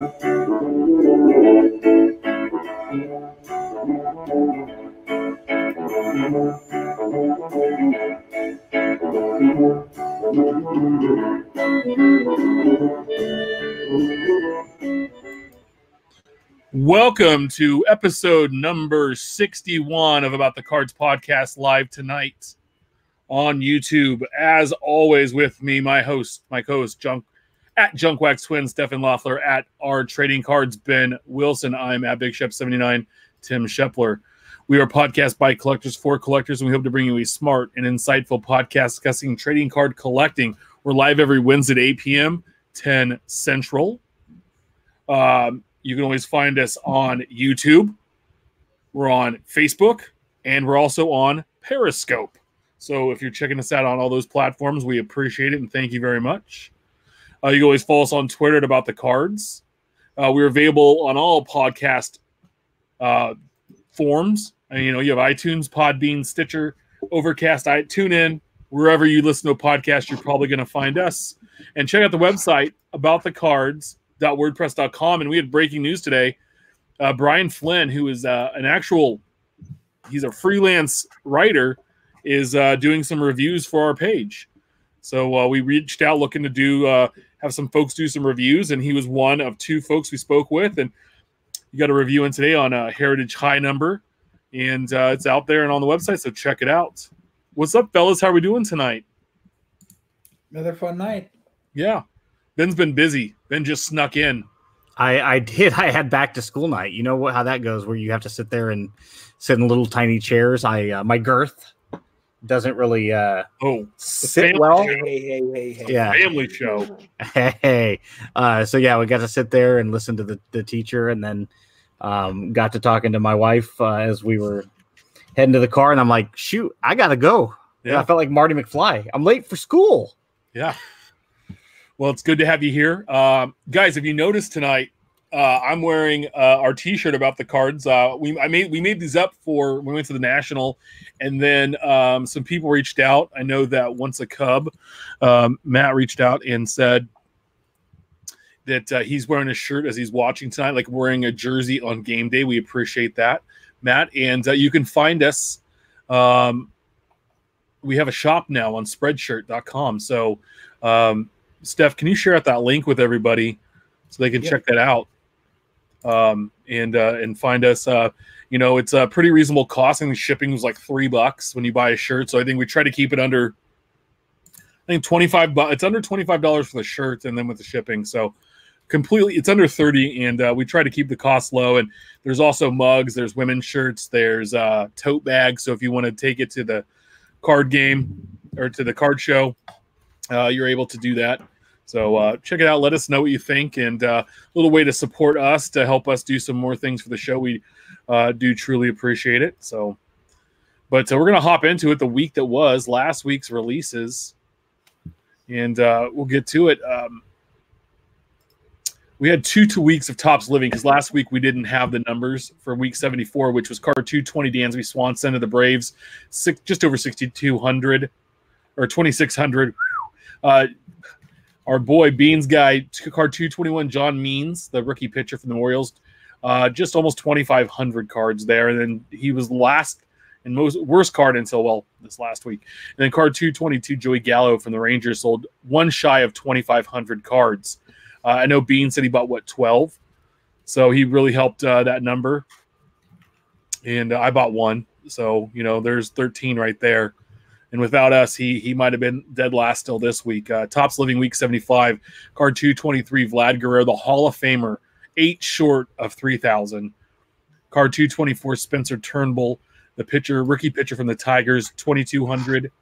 Welcome to episode number 61 of About the Cards podcast live tonight on YouTube. As always, with me, my host, my co host, Junk at Junkwax Twin, Stefan Loeffler, at our trading cards, Ben Wilson. I'm at Big Shep 79, Tim Shepler. We are podcast by collectors for collectors, and we hope to bring you a smart and insightful podcast discussing trading card collecting. We're live every Wednesday at 8 p.m., 10 Central. Um, you can always find us on YouTube. We're on Facebook, and we're also on Periscope. So if you're checking us out on all those platforms, we appreciate it and thank you very much. Uh, you always follow us on Twitter at about the cards. Uh, we're available on all podcast uh, forms. And, you know, you have iTunes, Podbean, Stitcher, Overcast, I tune in wherever you listen to a podcast. You're probably going to find us. And check out the website about the cards.wordpress.com. And we had breaking news today. Uh, Brian Flynn, who is uh, an actual, he's a freelance writer, is uh, doing some reviews for our page. So uh, we reached out looking to do uh, have some folks do some reviews, and he was one of two folks we spoke with. And you got a review in today on a Heritage High number, and uh, it's out there and on the website. So check it out. What's up, fellas? How are we doing tonight? Another fun night. Yeah, Ben's been busy. Ben just snuck in. I, I did. I had back to school night. You know what how that goes, where you have to sit there and sit in little tiny chairs. I uh, my girth doesn't really uh oh sit family, well. Hey, hey, hey, hey, hey. Yeah. family show. Hey, uh, so yeah, we got to sit there and listen to the, the teacher, and then um, got to talking to my wife uh, as we were heading to the car, and I'm like, shoot, I gotta go. Yeah. Yeah. I felt like Marty McFly. I'm late for school. Yeah. Well, it's good to have you here, um, guys. If you noticed tonight, uh, I'm wearing uh, our T-shirt about the cards. Uh, we I made we made these up for we went to the national, and then um, some people reached out. I know that once a Cub, um, Matt reached out and said that uh, he's wearing a shirt as he's watching tonight, like wearing a jersey on game day. We appreciate that, Matt. And uh, you can find us. Um, we have a shop now on Spreadshirt.com. So, um, Steph, can you share out that link with everybody so they can Yeah. check that out? Um, and uh, and find us. Uh, you know, it's a pretty reasonable cost. I think shipping was like three bucks when you buy a shirt. So I think we try to keep it under. I think twenty five. It's under twenty five dollars for the shirt, and then with the shipping, so completely it's under thirty. And uh, we try to keep the cost low. And there's also mugs. There's women's shirts. There's uh, tote bags. So if you want to take it to the card game or to the card show, uh, you're able to do that. So uh, check it out. Let us know what you think, and uh, a little way to support us to help us do some more things for the show. We uh, do truly appreciate it. So, but uh, we're gonna hop into it. The week that was last week's releases, and uh, we'll get to it. Um, we had two two weeks of Topps living because last week we didn't have the numbers for week 74, which was card 220 Dansby Swanson of the Braves, six, just over 6,200 or 2,600. Uh, our boy Beans guy, card 221, John Means, the rookie pitcher from the Orioles, uh, just almost 2,500 cards there. And then he was last and most worst card until, well, this last week. And then card 222, Joey Gallo from the Rangers, sold one shy of 2,500 cards. Uh, I know Bean said he bought, what, 12? So he really helped uh, that number. And uh, I bought one. So, you know, there's 13 right there and without us, he he might have been dead last still this week. Uh, Topps Living Week 75, card 223, Vlad Guerrero, the Hall of Famer, eight short of 3,000. Card 224, Spencer Turnbull, the pitcher, rookie pitcher from the Tigers, 2,200.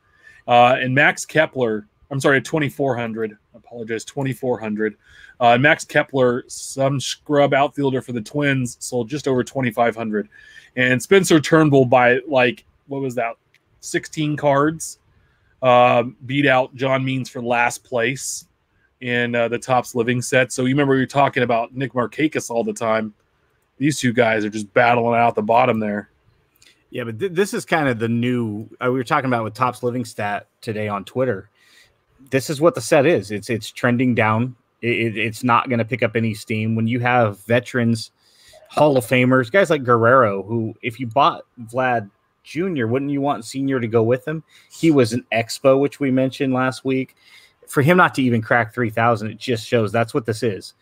Uh, and Max Kepler, I'm sorry, 2,400. I apologize, 2,400. Uh, Max Kepler, some scrub outfielder for the Twins, sold just over 2,500. And Spencer Turnbull by like, what was that? 16 cards. Uh, beat out John Means for last place in uh, the Topps living set. So you remember we were talking about Nick Markakis all the time. These two guys are just battling out the bottom there. Yeah, but th- this is kind of the new. Uh, we were talking about with Topps Living Stat today on Twitter. This is what the set is. It's it's trending down It, it, it's not going to pick up any steam when you have veterans, Hall of Famers, guys like Guerrero, who if you bought Vlad Jr., wouldn't you want Senior to go with him? He was an expo, which we mentioned last week. For him not to even crack 3,000, it just shows that's what this is.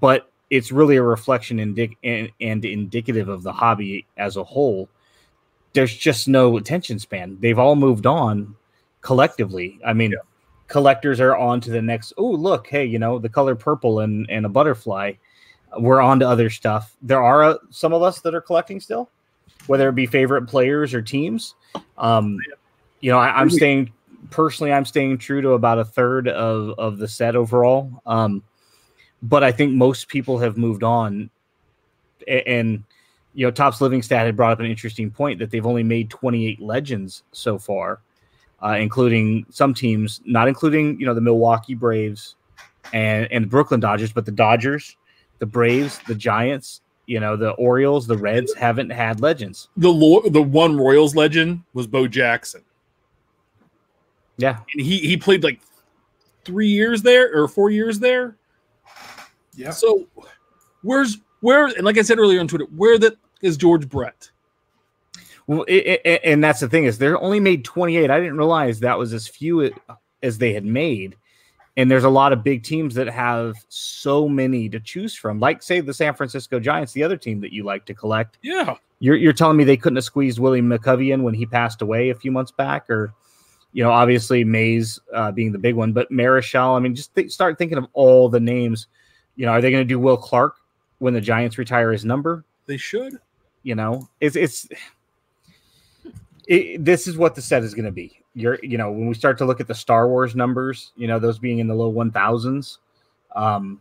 But it's really a reflection indic- and, and indicative of the hobby as a whole. There's just no attention span. They've all moved on collectively. I mean, Yeah. collectors are on to the next. Oh, look, hey, you know, the color purple and, and a butterfly. We're on to other stuff. There are uh, some of us that are collecting still, whether it be favorite players or teams. Um, you know, I, I'm staying personally. I'm staying true to about a third of of the set overall. Um, but I think most people have moved on. A- And, you know, Topps Living Stat had brought up an interesting point that they've only made 28 legends so far, uh, including some teams, not including, you know, the Milwaukee Braves and, and the Brooklyn Dodgers, but the Dodgers, the Braves, the Giants, you know, the Orioles, the Reds haven't had legends. The lo- the one Royals legend was Bo Jackson, Yeah. and he he played like three years there or four years there. Yeah. So where's where? And like I said earlier on Twitter, where that is George Brett? Well, i i and that's the thing is they're only made 28. I didn't realize that was as few as they had made. And there's a lot of big teams that have so many to choose from, like say the San Francisco Giants, the other team that you like to collect. Yeah, You're, you're telling me they couldn't have squeezed Willie McCovey in when he passed away a few months back, or you know, obviously Mays uh, being the big one, but Marichal. I mean, just think, start thinking of all the names. You know, are they going to do Will Clark when the Giants retire his number? they should. you know it's it's it, this is what the set is going to be you're you know when we start to look at the star wars numbers you know those being in the low 1000s um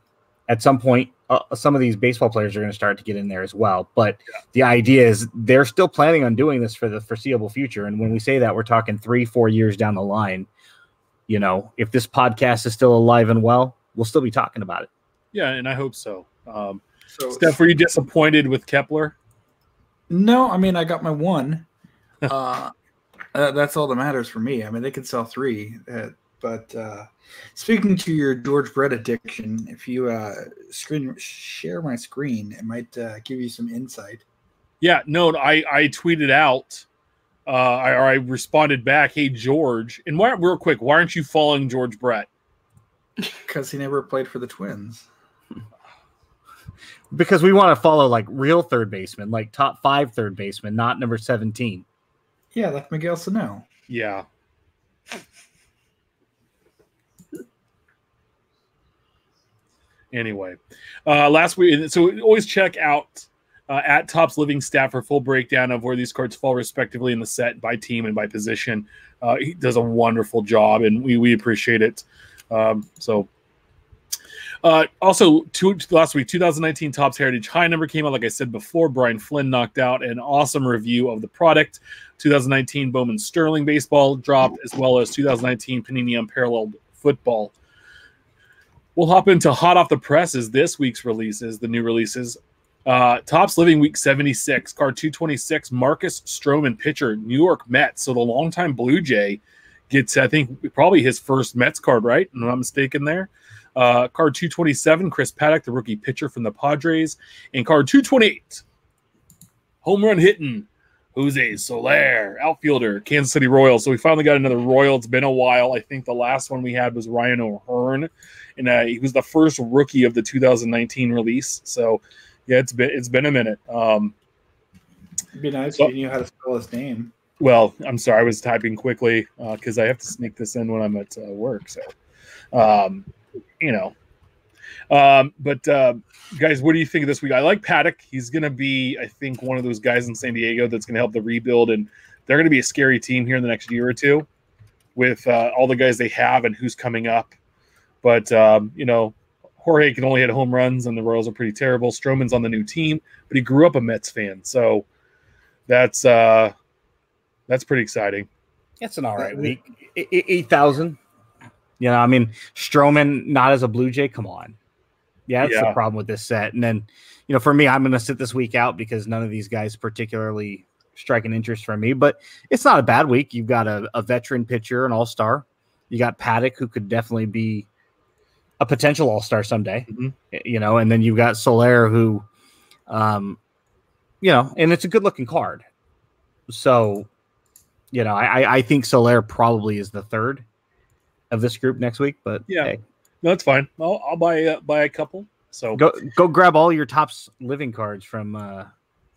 at some point uh, some of these baseball players are going to start to get in there as well but the idea is they're still planning on doing this for the foreseeable future and when we say that we're talking three four years down the line you know if this podcast is still alive and well we'll still be talking about it Yeah, and I hope so. Um, So Steph, were you disappointed with Kepler? no, I mean I got my one. uh, uh, that's all that matters for me. I mean they could sell three, uh, but uh, speaking to your George Brett addiction, if you uh, screen share my screen, it might uh, give you some insight. Yeah, no, I I tweeted out, uh, I, or I responded back, "Hey George," and why, real quick, why aren't you following George Brett? Because he never played for the Twins. because we want to follow like real third baseman like top five third baseman not number 17 Yeah, like Miguel Sano. Yeah. Anyway, uh, last week, so always check out uh, at Topps Living Staff for full breakdown of where these cards fall respectively in the set by team and by position. Uh, he does a wonderful job, and we we appreciate it. Um, so, uh, also two, last week, 2019 Topps Heritage High number came out. Like I said before, Brian Flynn knocked out an awesome review of the product. 2019 Bowman Sterling baseball dropped, as well as 2019 Panini Unparalleled football. We'll hop into hot off the presses this week's releases, the new releases. Uh, Topps Living Week 76, card 226, Marcus Stroman, pitcher, New York Mets. So the longtime Blue Jay gets, I think, probably his first Mets card, right? I'm not mistaken there. Uh, card 227, Chris Paddack, the rookie pitcher from the Padres. And card 228, home run hitting, Jose Soler, outfielder, Kansas City Royals. So we finally got another Royal. It's been a while. I think the last one we had was Ryan O'Hearn, and uh, he was the first rookie of the 2019 release. So yeah, it's been it's been a minute. Um, It'd be nice So- if you knew how to spell his name. well, I'm sorry, I was typing quickly because I have to sneak this in when I'm at uh, work. So, um, you know, um, but uh, guys, what do you think of this week? I like Paddack. He's going to be, I think, one of those guys in San Diego that's going to help the rebuild, and they're going to be a scary team here in the next year or two with uh, all the guys they have and who's coming up. But um, you know, Jorge can only hit home runs, and the Royals are pretty terrible. Stroman's on the new team, but he grew up a Mets fan, so that's uh, that's pretty exciting. That's an all right week. E- e- Eight thousand. You know, I mean, Stroman not as a Blue Jay. Come on. Yeah, that's Yeah. the problem with this set. And then, you know, for me, I'm going to sit this week out because none of these guys particularly strike an interest for me. But it's not a bad week. You've got a, a veteran pitcher, an all star. You got Paddack, who could definitely be a potential All Star someday. Mhm. You know, and then you've got Soler, who, um, you know, and it's a good looking card. So, you know, I I- I think Soler probably is the third of this group next week. But Yeah. hey, No, that's fine. I'll, I'll buy uh, buy a couple. So go go grab all your Topps living cards from uh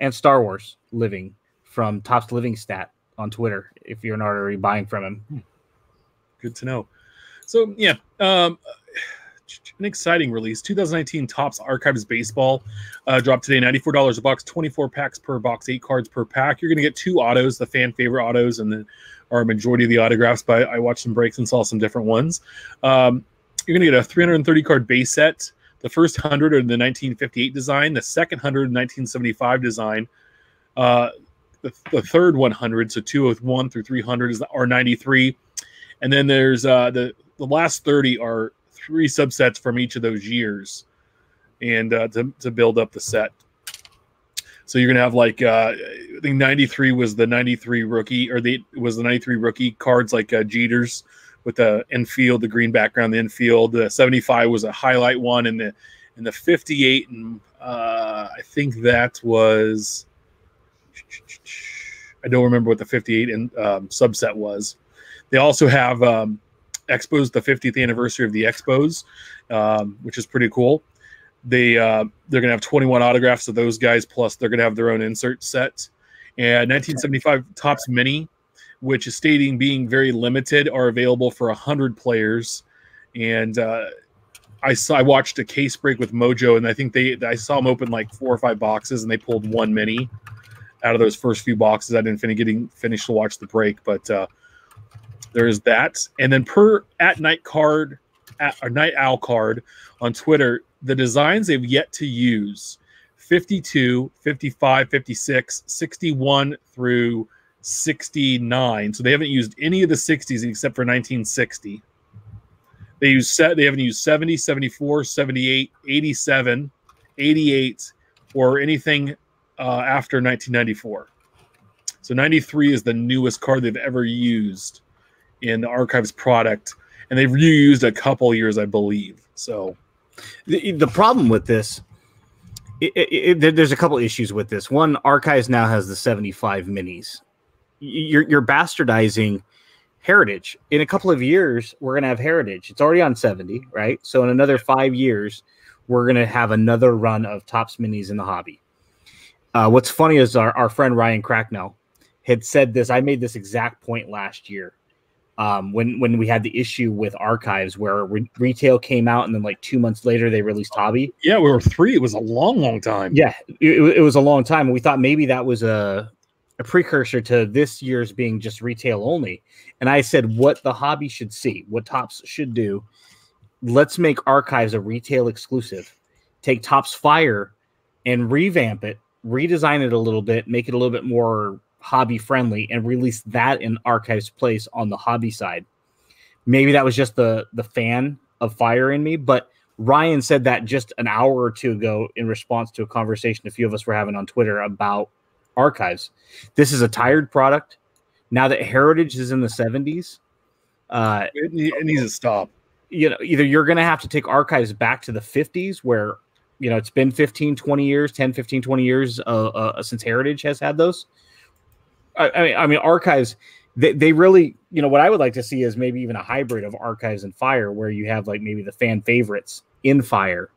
and Star Wars living from Topps living stat on Twitter if you're not already buying from him. good to know. So yeah, um, an exciting release. 2019 Topps Archives Baseball uh, dropped today. Ninety-four dollars a box, 24 packs per box, eight cards per pack. You're going to get two autos, the fan favorite autos, and then a majority of the autographs. But I watched some breaks and saw some different ones. Um, you're going to get a 330 card base set. The first hundred are the 1958 design. The second hundred, 1975 design. Uh, the, the third 100, so 201 through 300 is are 93 and then there's uh, the the last 30 are three subsets from each of those years and uh, to, to build up the set. So you're gonna have like uh, i think 93 was the 93 rookie or the was the 93 rookie cards like uh, jeters with the infield the green background the infield. The 75 was a highlight one and the and the 58 and uh, i think that was i don't remember what the 58 and um, subset was. They also have um, Expos, the 50th anniversary of the Expos, um, which is pretty cool. They uh, they're gonna have 21 autographs of those guys, plus they're gonna have their own insert set. And 1975 Topps Mini, which is stating being very limited, are available for 100 players. And uh, I saw I watched a case break with Mojo, and I think they I saw them open like four or five boxes, and they pulled one mini out of those first few boxes. I didn't finish getting finished to watch the break, but uh, there's that. And then per at night card at or night owl card on Twitter, the designs they've yet to use 52, 55, 56, 61 through 69. So they haven't used any of the 60s except for 1960. They use set they haven't used 70, 74, 78, 87, 88, or anything uh, after 1994. So 93 is the newest card they've ever used in the archives product, and they've reused a couple years, I believe. So The, the problem with this, it, it, it, there's a couple issues with this. One, Archives now has the 75 minis. You're, you're bastardizing Heritage. In a couple of years, we're going to have Heritage. It's already on 70, right? So in another five years, we're going to have another run of Topps minis in the hobby. Uh, what's funny is our, our friend Ryan Cracknell had said this. I made this exact point last year um, when when we had the issue with archives where re- retail came out and then like two months later they released hobby. yeah, we were three. It was a long, long time. Yeah, it, it was a long time. We thought maybe that was a a precursor to this year's being just retail only. And I said what the hobby should see, what Topps should do. Let's make archives a retail exclusive. Take Topps Fire and revamp it, redesign it a little bit, make it a little bit more hobby friendly, and release that in archives place on the hobby side. Maybe that was just the the fan of fire in me, but Ryan said that just an hour or two ago in response to a conversation a few of us were having on Twitter about archives. This is a tired product. Now that Heritage is in the 70s, uh, It, it needs to stop. you know, either you're going to have to take archives back to the 50s where, you know, it's been 15, 20 years, 10, 15, 20 years uh, uh, since Heritage has had those. I, I mean, I mean, archives, they, they really, you know, what I would like to see is maybe even a hybrid of archives and fire where you have like maybe the fan favorites in fire.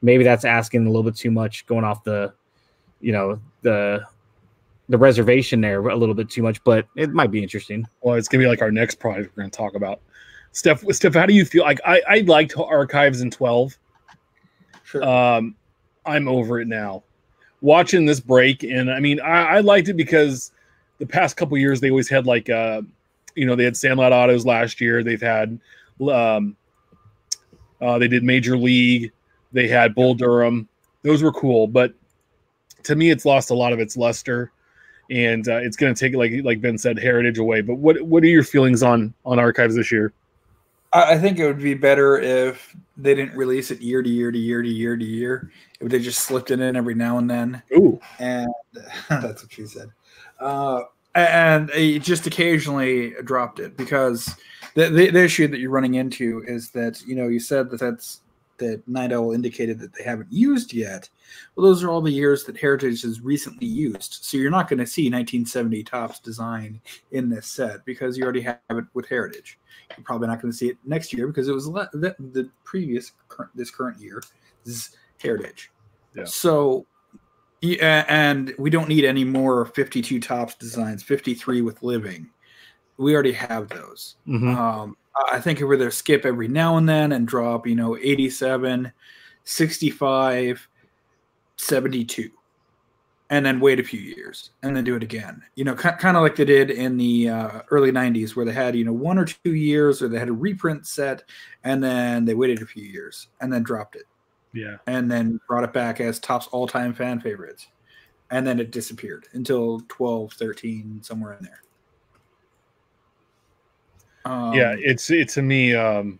Maybe that's asking a little bit too much going off the, you know, the, the reservation there a little bit too much, but it might be interesting. Well, it's gonna be like our next project we're gonna talk about. Steph, Steph, how do you feel? Like I, I liked archives in 12. Sure. um i'm over it now watching this break and i mean i, I liked it because the past couple years they always had like uh you know they had sandlot autos last year. They've had um uh they did major league. They had bull durham. Those were cool. But to me it's lost a lot of its luster. And uh, it's going to take like like ben said heritage away. But what what are your feelings on on archives this year? I think it would be better if they didn't release it year to year to year to year to year. If they just slipped it in every now and then, Ooh, and that's what she said. Uh, and they just occasionally dropped it because the, the the issue that you're running into is that you know you said that that's that Night Owl indicated that they haven't used yet. Well, those are all the years that Heritage has recently used. So you're not going to see 1970 Topps design in this set because you already have it with Heritage. You're probably not going to see it next year because it was le- the, the previous current, this current year is Heritage. Yeah. So yeah, and we don't need any more 52 Topps designs, 53 with living. We already have those. Mhm. Um, I think we're there skip every now and then and drop, you know, 87, 65, 72, and then wait a few years and then do it again. You know, kind of like they did in the uh, early 90s where they had, you know, one or two years or they had a reprint set and then they waited a few years and then dropped it Yeah. and then brought it back as Topps all time fan favorites. And then it disappeared until 12, 13, somewhere in there. Um, yeah. It's it to me. Um,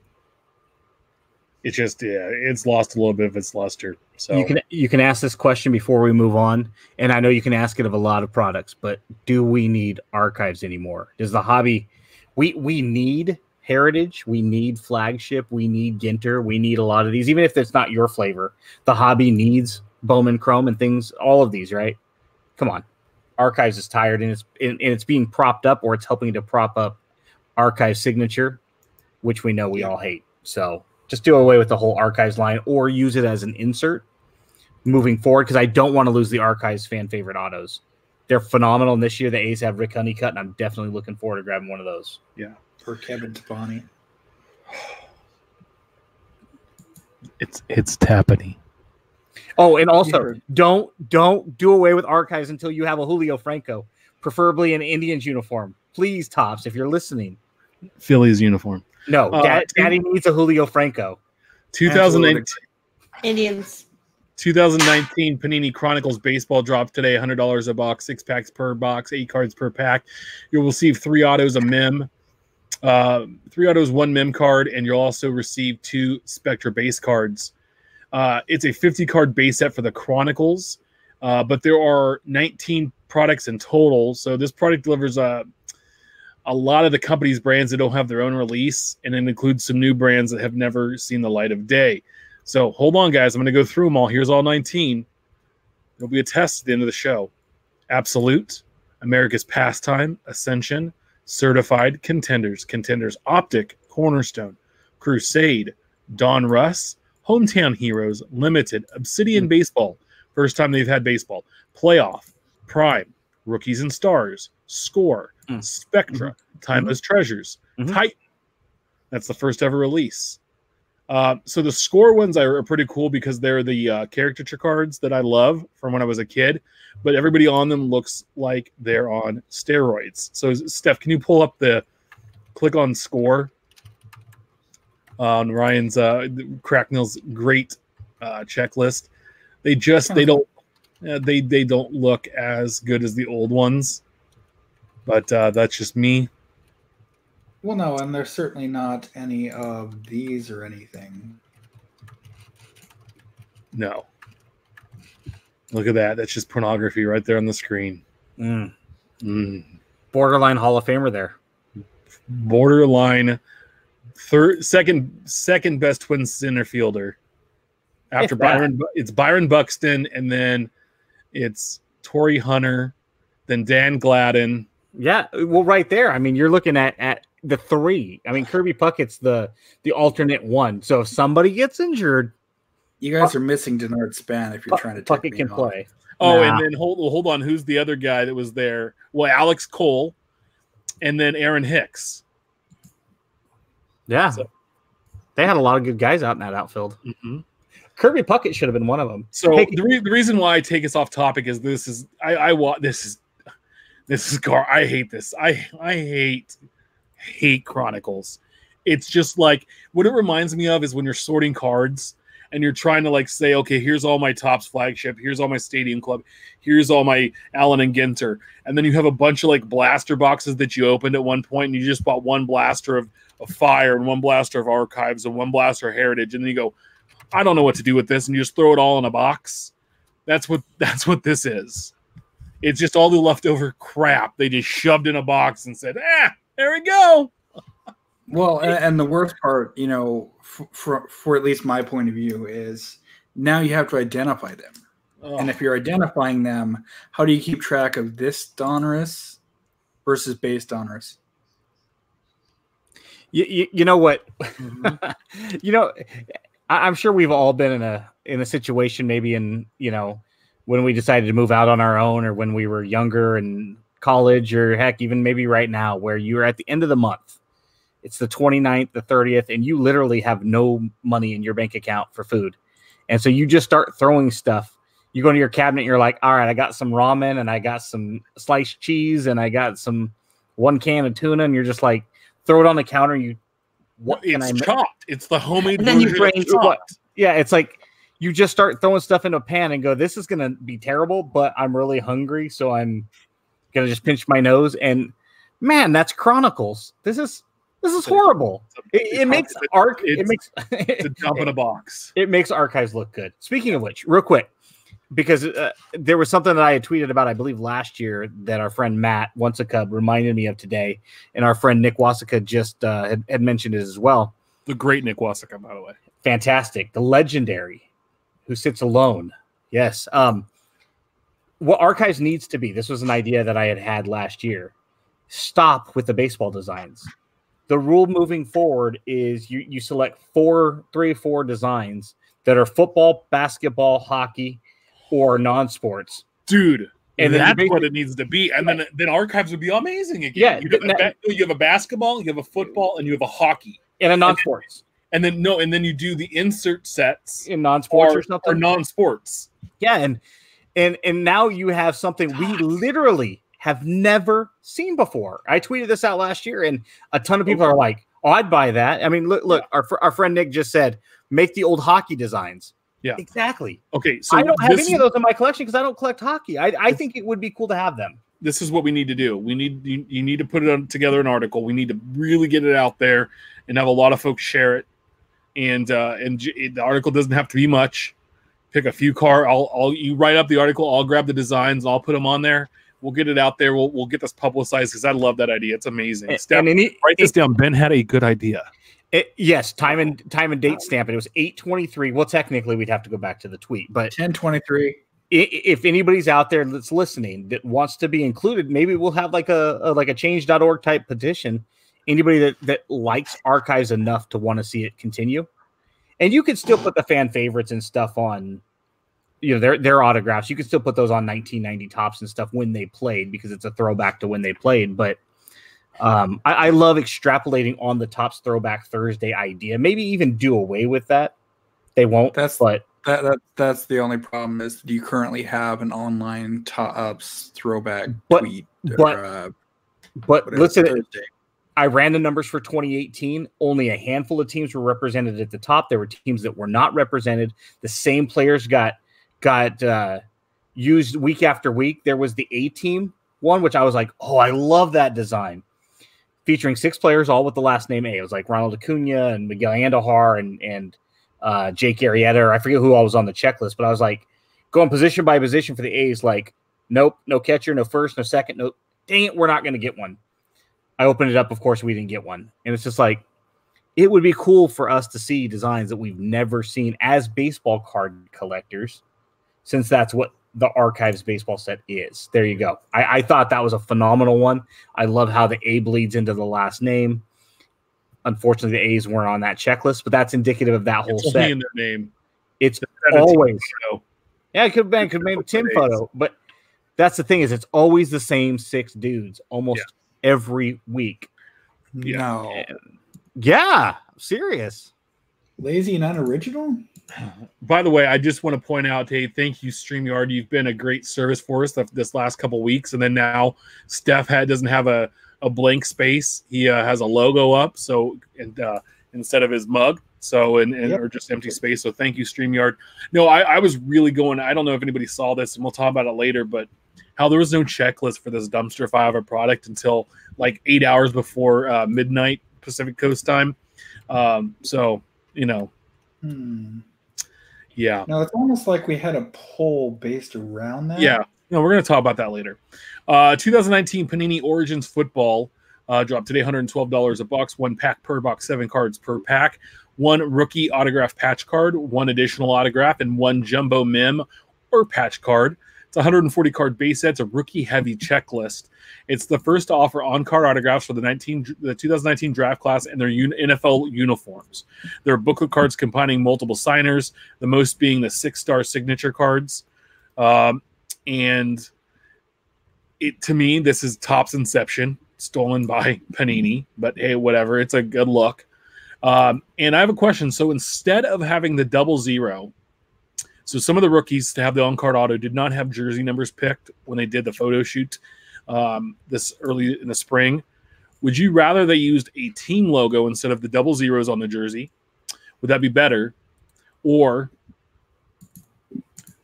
it's just yeah. It's lost a little bit of its luster. So You can you can ask this question before we move on, and I know you can ask it of a lot of products, but do we need archives anymore? Does the hobby we we need heritage, we need flagship, we need Ginter, we need a lot of these, even if it's not your flavor. The hobby needs Bowman Chrome and things, all of these, right? Come on, archives is tired and it's and, and it's being propped up, or it's helping to prop up archive signature, which we know we all hate. So just do away with the whole archives line, or use it as an insert moving forward because I don't want to lose the archives fan favorite autos. They're phenomenal. And this year the A's have Rick Honeycutt, and I'm definitely looking forward to grabbing one of those. For Kevin Tapani. it's it's tappity. Oh, and also Yeah. don't don't do away with archives until you have a Julio Franco, preferably an Indians uniform. Please, Topps, if you're listening. Phillies uniform. No, Uh, Dad, two- Daddy needs a Julio Franco. 2019, Indians. 2019 Panini Chronicles baseball dropped today. $100 a box, six packs per box, eight cards per pack. You'll receive three autos, a mem, uh, three autos, one mem card, and you'll also receive two Spectra base cards. Uh, it's a 50 card base set for the Chronicles, uh, but there are 19 products in total. So this product delivers a a lot of the company's brands that don't have their own release, and it includes some new brands that have never seen the light of day. So hold on, guys. I'm going to go through them all. Here's all 19. There'll be a test at the end of the show. Absolute, America's Pastime, Ascension, Certified, Contenders, Contenders Optic, Cornerstone, Crusade, Donruss, Hometown Heroes, Limited, Obsidian Baseball, first time they've had baseball, Playoff, Prime, Rookies and Stars, Score, Mm. Spectra, Timeless Treasures, Mhm. Titan. That's the first ever release. Uh, so the score ones are, pretty cool because they're the uh, caricature cards that I love from when I was a kid, but everybody on them looks like they're on steroids. So Steph, can you pull up the click on score on Ryan's uh, Cracknell's great uh, checklist? They just they don't uh, they they don't look as good as the old ones, but uh, that's just me. Well, no, and there's certainly not any of these or anything. No. Look at that. That's just pornography right there on the screen. Mm. Mm. Borderline Hall of Famer there. Borderline third second second best twin center fielder. After If that. Byron it's Byron Buxton and then it's Torii Hunter, then Dan Gladden. Yeah, well, right there. I mean, you're looking at at the three. I mean, Kirby Puckett's the the alternate one. So if somebody gets injured, You guys are missing Denard Span if you're trying to take Puckett me can off. play. Oh, Nah. and then hold hold on, who's the other guy that was there? Well, Alex Cole, and then Aaron Hicks. Yeah, So- they had a lot of good guys out in that outfield. Mhm. Kirby Puckett should have been one of them. So Hey, the, re- the reason why I take us off topic is this is I I want this is this is car I hate this I I hate hate Chronicles. It's just like what it reminds me of is when you're sorting cards and you're trying to like say okay here's all my Topps flagship here's all my stadium club here's all my Allen and Ginter and then you have a bunch of like blaster boxes that you opened at one point and you just bought one blaster of, of fire and one blaster of archives and one blaster of heritage and then you go I don't know what to do with this, and you just throw it all in a box. That's what that's what this is. It's just all the leftover crap they just shoved in a box and said, "Ah, there we go." Well, and, and the worst part, you know, for, for for at least my point of view, is now you have to identify them. Oh, And if you're identifying them, how do you keep track of this Donruss versus base Donruss? You, you, you know what? mhm. you know, I, I'm sure we've all been in a in a situation, maybe in you know, when we decided to move out on our own, or when we were younger and college, or heck, even maybe right now, where you're at the end of the month. It's the 29th, the 30th, and you literally have no money in your bank account for food. And so you just start throwing stuff. You go to your cabinet, you're like, all right, I got some ramen and I got some sliced cheese and I got some one can of tuna, and you're just like, throw it on the counter. You what can it's I make? chopped. It's the homemade And then you version of bring what- chopped. Yeah, it's like you just start throwing stuff into a pan and go, This is gonna be terrible, but I'm really hungry, so I'm gonna just pinch my nose. And man, that's Chronicles. This is this is horrible. It, it makes arc it makes It's a dump in a box. it makes archives look good. Speaking of which, real quick, because uh, there was something that I had tweeted about, I believe last year, that our friend Matt once a cub reminded me of today, and our friend Nick Wasika just uh, had, had mentioned it as well. The great Nick Wasika, by the way. Fantastic, the legendary, who sits alone. Yes. Um, what archives needs to be. This was an idea that I had had last year. Stop with the baseball designs. The rule moving forward is you you select four, three four designs that are football, basketball, hockey, or non-sports. Dude. And then that's what it needs to be. And then then archives would be amazing again. Yeah, You have, a, that- ba- you have a basketball, you have a football, and you have a hockey. And a non-sports. And then no, and then you do the insert sets In non-sports or, or, something. or non-sports. Yeah, and and and now you have something we literally have never seen before. I tweeted this out last year, and a ton of people are like, "Oh, I'd buy that." I mean, look, look, our fr- our friend Nick just said, "Make the old hockey designs." Yeah. exactly. Okay, so I don't have any of those in my collection because I don't collect hockey. I I think it would be cool to have them. this is what we need to do. We need you, you need to put it on, together an article. We need to really get it out there and have a lot of folks share it. And uh, and it, the article doesn't have to be much. Pick a few car. I'll I'll you write up the article. I'll grab the designs. I'll put them on there. We'll get it out there. We'll we'll get this publicized because I love that idea. It's amazing. And, Steph, and any, write this down. Ben had a good idea. it- yes, time and time and date stamp. It was eight twenty three. Well, technically, we'd have to go back to the tweet, but 1023. if anybody's out there that's listening that wants to be included, maybe we'll have like a, a like a change.org type petition. Anybody that that likes archives enough to want to see it continue, and you could still put the fan favorites and stuff on, you know, their their autographs. You could still put those on 1990 Topps and stuff when they played because it's a throwback to when they played. But um, I, I love extrapolating on the Topps throwback Thursday idea. Maybe even do away with that. They won't. That's- but That, that that's the only problem is do you currently have an online Topps throwback But- tweet but- or, uh, but listen, Thursday. I ran the numbers for 2018. Only a handful of teams were represented at the top. There were teams that were not represented. The same players got got uh, used week after week. There was the A team one, which I was like, oh, I love that design, featuring six players, all with the last name A. It was like Ronald Acuna and Miguel Andujar and and uh, Jake Arrieta. Or I forget who all was on the checklist, but I was like going position by position for the A's. Like, nope, no catcher, no first, no second, no. Dang it, we're not going to get one. I opened it up. Of course, we didn't get one. And it's just like, it would be cool for us to see designs that we've never seen as baseball card collectors, since that's what the archives baseball set is. There you go. I, I thought that was a phenomenal one. I love how the A bleeds into the last name. Unfortunately, the A's weren't on that checklist, but that's indicative of that whole It's set. in their name. It's That's a team always yeah, it could have been could have been a Tim photo, but that's the thing is it's always the same six dudes almost every week. Yeah. No. Yeah, I'm serious. Lazy and unoriginal? By the way, I just want to point out, hey, thank you, StreamYard. You've been a great service for us this last couple weeks. And then now Steph had, doesn't have a, a blank space. He uh, has a logo up. So, and uh, instead of his mug, so, and, and Yep. or just empty space. So thank you, StreamYard. No, I, I was really going, I don't know if anybody saw this and we'll talk about it later, but how there was no checklist for this dumpster fire of a product until like eight hours before uh, midnight Pacific Coast time. Um, so, you know, Hmm. yeah. Now it's almost like we had a poll based around that. Yeah. No, we're going to talk about that later. Uh, 2019 Panini Origins Football. uh, dropped today, $112 a box, one pack per box, seven cards per pack, one rookie autograph patch card, one additional autograph, and one jumbo mem or patch card. It's 140 card base set. It's a rookie heavy checklist. It's the first to offer on card autographs for the 19 the 2019 draft class and their NFL uniforms. There are booklet cards combining multiple signers, the most being the six star signature cards. Um, and it to me, this is Topps Inception, stolen by Panini, but hey, whatever. It's a good look. Um, and I have a question. So instead of having the double zero, so some of the rookies to have the on-card auto did not have jersey numbers picked when they did the photo shoot um, this early in the spring. Would you rather they used a team logo instead of the double zeros on the jersey? Would that be better? Or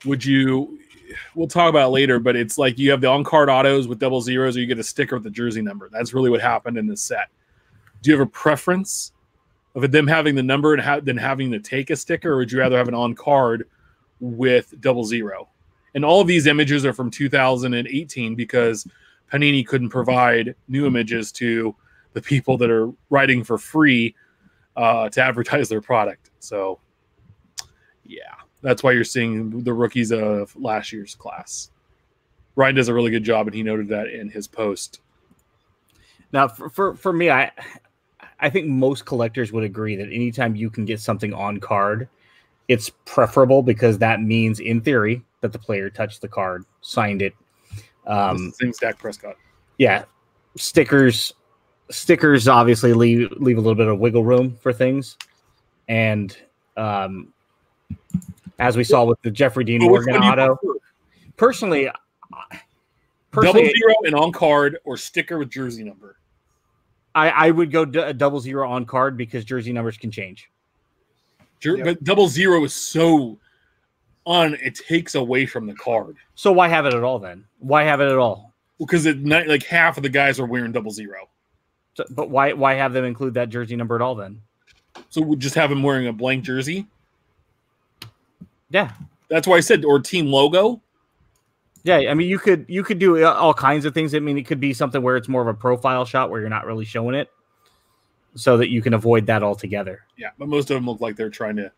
would you? We'll talk about later, but it's like you have the on-card autos with double zeros, or you get a sticker with the jersey number. That's really what happened in this set. Do you have a preference of them having the number and ha- then having to take a sticker, or would you rather have an on-card with double zero? And all of these images are from 2018 because Panini couldn't provide new images to the people that are writing for free uh, to advertise their product. So, yeah, that's why you're seeing the rookies of last year's class. Ryan does a really good job, and he noted that in his post. Now, for, for, for me, I I think most collectors would agree that anytime you can get something on card, it's preferable because that means, in theory, that the player touched the card, signed it. Um, Same Dak Prescott. yeah, stickers stickers obviously leave leave a little bit of wiggle room for things, and um, as we saw with the Jeffrey Dean which Morgan one do you auto, personally, I- Double personally, zero and on card or sticker with jersey number. I, I would go d- double zero on card because jersey numbers can change. Jer- Yep. But double zero is so on. It takes away from the card So why have it at all then? Why have it at all? because it not, like half of the guys are wearing double zero. So- but why why have them include that jersey number at all then? So we just have him wearing a blank jersey. Yeah, That's why I said or team logo. yeah. I mean, you could you could do uh, all kinds of things. I mean, it could be something where it's more of a profile shot where you're not really showing it, so that you can avoid that altogether. Yeah, but most of them look like they're trying to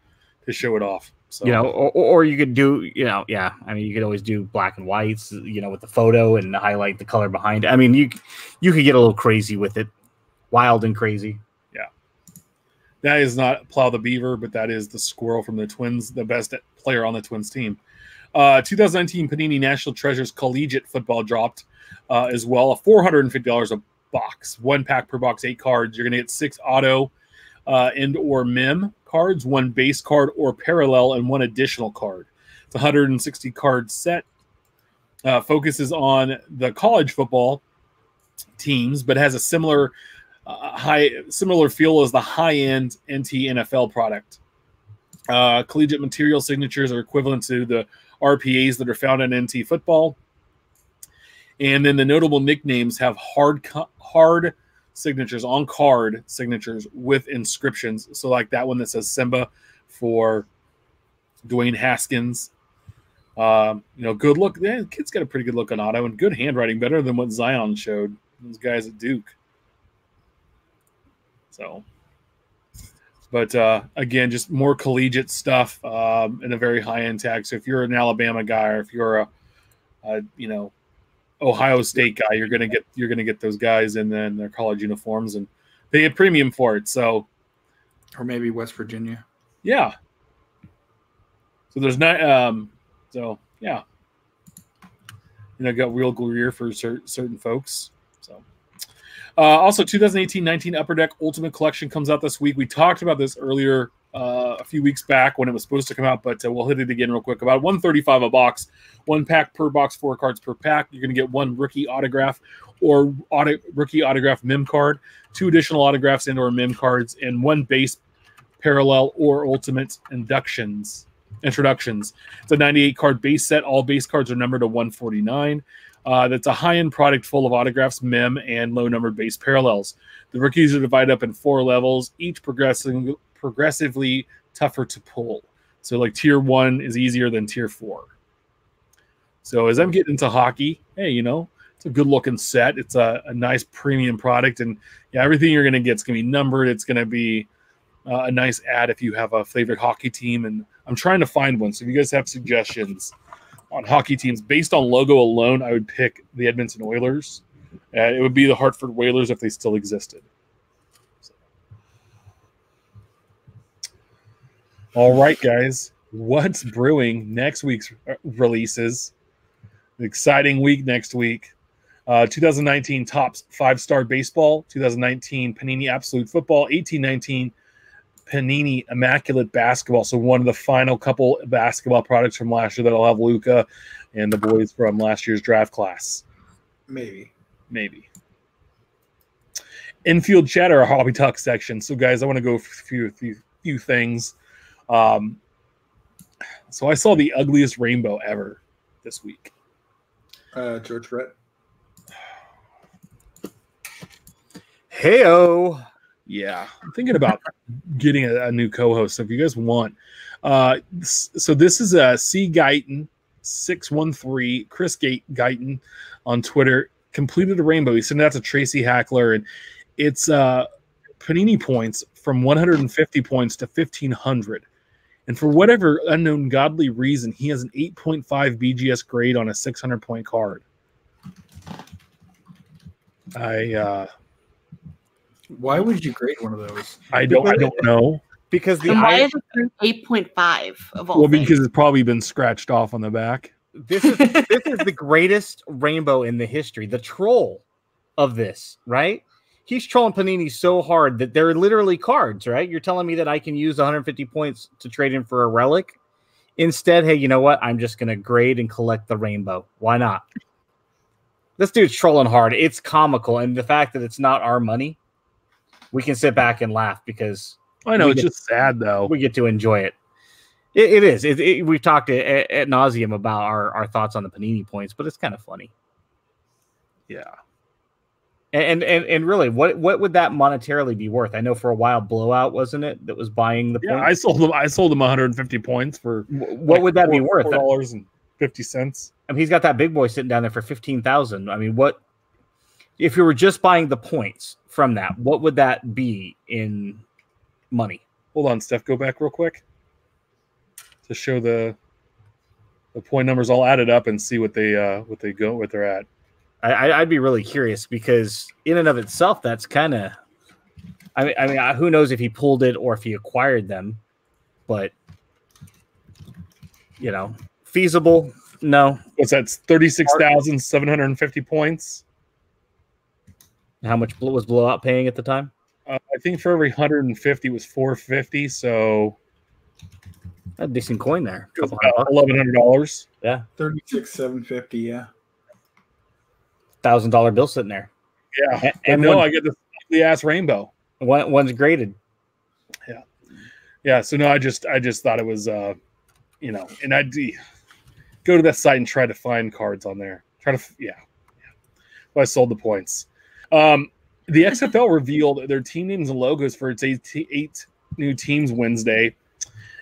to show it off. So you know, or, or you could do, you know, yeah. I mean, you could always do black and whites, you know, with the photo and highlight the color behind. It. I mean, you you could get a little crazy with it, wild and crazy. Yeah, that is not Plow the Beaver, but that is the squirrel from the Twins, the best player on the Twins team. Uh, 2019 Panini National Treasures Collegiate Football dropped uh, as well. A $450 a box, one pack per box, eight cards. You're going to get six auto uh, and or mem cards, one base card or parallel, and one additional card. It's a 160 card set. Uh, focuses on the college football teams, but has a similar uh, high similar feel as the high end NT NFL product. Uh, collegiate material signatures are equivalent to the RPAs that are found in NT football. And then the notable nicknames have hard hard signatures on card signatures with inscriptions. So like that one that says Simba for Dwayne Haskins. Um, you know, good look. Yeah, the kid's got a pretty good look on auto and good handwriting, better than what Zion showed. Those guys at Duke. So, but uh, again, just more collegiate stuff um, in a very high end tag. So if you're an Alabama guy or if you're a, a you know Ohio State guy, you're gonna get you're gonna get those guys in then their college uniforms and pay a premium for it. So or maybe West Virginia. yeah. So there's not um so yeah. You know, got real career for cer- certain folks. So uh, also 2018-19 Upper Deck Ultimate Collection comes out this week. We talked about this earlier uh, a few weeks back when it was supposed to come out, but uh, we'll hit it again real quick. About 135 a box, one pack per box, four cards per pack. You're going to get one rookie autograph or auto, rookie autograph mem card, two additional autographs and or mem cards, and one base parallel or ultimate inductions introductions. It's a 98 card base set. All base cards are numbered to 149. Uh, that's a high end product full of autographs, mem, and low numbered base parallels. The rookies are divided up in four levels, each progressing progressively tougher to pull. So, like tier one is easier than tier four. So, as I'm getting into hockey, hey, you know, it's a good looking set. It's a, a nice premium product, and yeah, everything you're gonna get is gonna be numbered. It's gonna be uh, a nice ad if you have a favorite hockey team. And I'm trying to find one. So if you guys have suggestions on hockey teams based on logo alone, I would pick the Edmonton Oilers. Uh, it would be the Hartford Whalers if they still existed. All right, guys, what's brewing next week's uh, releases? exciting week next week. Uh, 2019 Topps five star baseball, 2019 Panini Absolute Football, 1819 Panini Immaculate Basketball. So one of the final couple basketball products from last year that'll have Luka and the boys from last year's draft class. Maybe. Maybe. Infield chatter, hobby talk section. So guys, I want to go through a few, few things. Um, so I saw the ugliest rainbow ever this week. Uh, George Brett. Heyo. Yeah, I'm thinking about getting a, a, new co-host. So if you guys want, uh, so this is a C Guyton six one three Chris Gate Guyton on Twitter completed a rainbow. He sent it out to Tracy Hackler, and it's uh, Panini points from 150 points to 1500. And for whatever unknown godly reason, he has an 8.5 BGS grade on a 600 point card. I uh, why would you grade one of those? I don't. I don't know. Because the and why is it eight point five of all? Well, things? because it's probably been scratched off on the back. This is this is the greatest rainbow in the history. The troll of this, right? He's trolling Panini so hard that they're literally cards, right? You're telling me that I can use 150 points to trade in for a relic. Instead, hey, you know what? I'm just gonna grade and collect the rainbow. Why not? This dude's trolling hard. It's comical, and the fact that it's not our money we can sit back and laugh because I know it's get, just sad though. We get to enjoy it. It, it is. It, it, we've talked at, at nauseum about our, our thoughts on the panini points, but it's kind of funny. Yeah. And, and and really, what what would that monetarily be worth? I know for a while, blowout wasn't it that was buying the. Yeah, points? I sold them. I sold them 150 points for. What like would that 4, be worth? Dollars and fifty cents. I mean, he's got that big boy sitting down there for fifteen thousand. I mean, what if you were just buying the points? from that, what would that be in money? Hold on, Steph. Go back real quick to show the the point numbers all added up and see what they uh what they go what they're at. I, I'd be really curious because in and of itself, that's kind of. I mean, I mean, who knows if he pulled it or if he acquired them, but you know, feasible. No. What's that? Thirty six thousand seven hundred and fifty points. How much was blowout paying at the time? Uh, I think for every 150 was 450. So a decent coin there. Eleven hundred dollars. Yeah. Thirty six seven fifty. Yeah. Thousand dollar bill sitting there. Yeah. And, and no, I get the the ass rainbow. One one's graded. Yeah. Yeah. So no, I just I just thought it was uh you know, and I'd go to that site and try to find cards on there. Try to yeah. yeah. Well, I sold the points. Um, the XFL revealed their team names and logos for its eight, eight new teams Wednesday,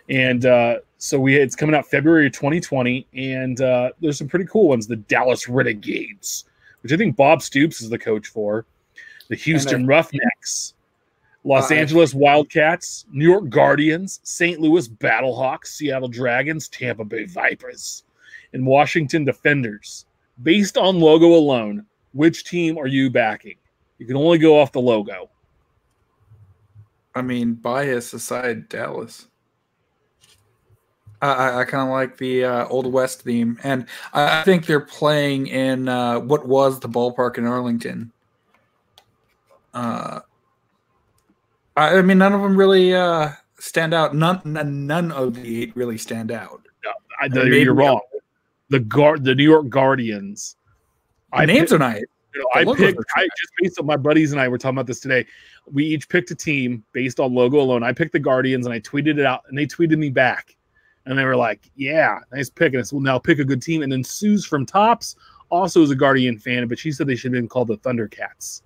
and uh, so we it's coming out February 2020, and uh, there's some pretty cool ones. The Dallas Renegades, which I think Bob Stoops is the coach for, the Houston Roughnecks, Los Angeles Wildcats, New York Guardians, St. Louis Battlehawks, Seattle Dragons, Tampa Bay Vipers, and Washington Defenders. Based on logo alone, which team are you backing? You can only go off the logo. I mean, bias aside, Dallas. I, I kind of like the uh, Old West theme, and I think they're playing in uh, what was the ballpark in Arlington. Uh, I, I mean, none of them really uh, stand out. None, none of the eight really stand out. No, I, you're wrong. The guard, the New York Guardians I names are nice. You know, I picked. I just based on my buddies and I were talking about this today. We each picked a team based on logo alone. I picked the Guardians and I tweeted it out, and they tweeted me back, and they were like, "Yeah, nice pick." And I said, "Well, now pick a good team." And then Sue's from Topps also is a Guardian fan, but she said they should have been called the Thundercats.